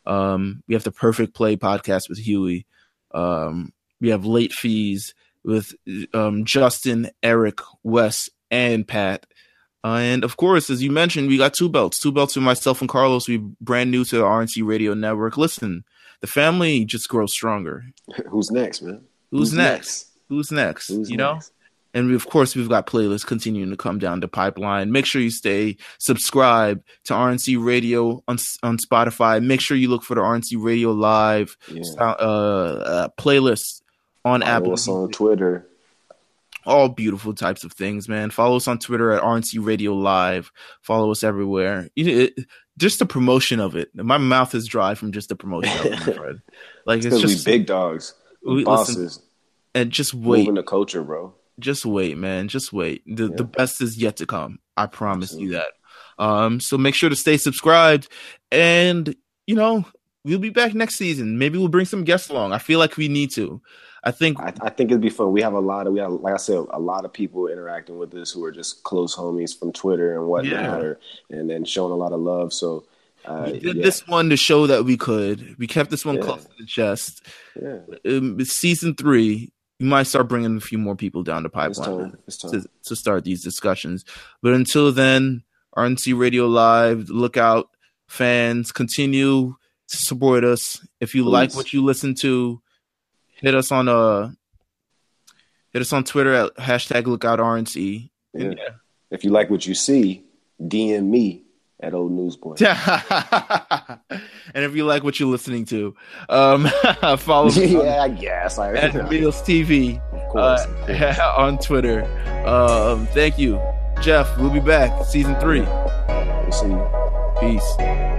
Speaker 1: Yeah. Um, we have the Perfect Play podcast with Huey. Um, we have late fees with um, Justin, Eric, Wes, and Pat. Uh, and of course, as you mentioned, we got two belts. Two belts for myself and Carlos. We brand new to the RNC Radio Network. Listen, the family just grows stronger.
Speaker 2: Who's next, man?
Speaker 1: Who's, Who's next? next? Who's next? Who's you next? know? And we, of course, we've got playlists continuing to come down the pipeline. Make sure you stay subscribed to RNC Radio on, on Spotify. Make sure you look for the RNC Radio Live yeah. uh, uh, playlist on Apple.
Speaker 2: Us on Twitter
Speaker 1: all beautiful types of things, man. Follow us on Twitter at RNC Radio Live. Follow us everywhere. it, just the promotion of it. My mouth is dry from just the promotion of it, my friend.
Speaker 2: Like it's, it's just big dogs, we, bosses, listen,
Speaker 1: and just wait.
Speaker 2: Moving the culture, bro.
Speaker 1: Just wait, man. Just wait. The yeah. the best is yet to come. I promise Absolutely. you that. Um, so make sure to stay subscribed, and you know we'll be back next season. Maybe we'll bring some guests along. I feel like we need to. I think
Speaker 2: I, I, think it'd be fun. We have a lot of we have like I said a lot of people interacting with us who are just close homies from Twitter and whatnot, yeah. or, and then showing a lot of love. So
Speaker 1: uh, we did yeah. this one to show that we could. We kept this one yeah. close to the chest. Yeah. Um, season three, we might start bringing a few more people down the pipeline it's time. It's time. To, to start these discussions. But until then, RNC Radio Live, look out, fans, continue to support us. If you Please. like what you listen to, hit us on uh hit us on Twitter at hashtag lookout RNC.
Speaker 2: Yeah. yeah. If you like what you see, DM me at Old Newsboy.
Speaker 1: and if you like what you're listening to, um, follow
Speaker 2: me. yeah, on, I guess. I,
Speaker 1: at Meelz TV of course, uh, of course. on Twitter. Um, thank you, Jeff. We'll be back, season three.
Speaker 2: We'll see you.
Speaker 1: Peace.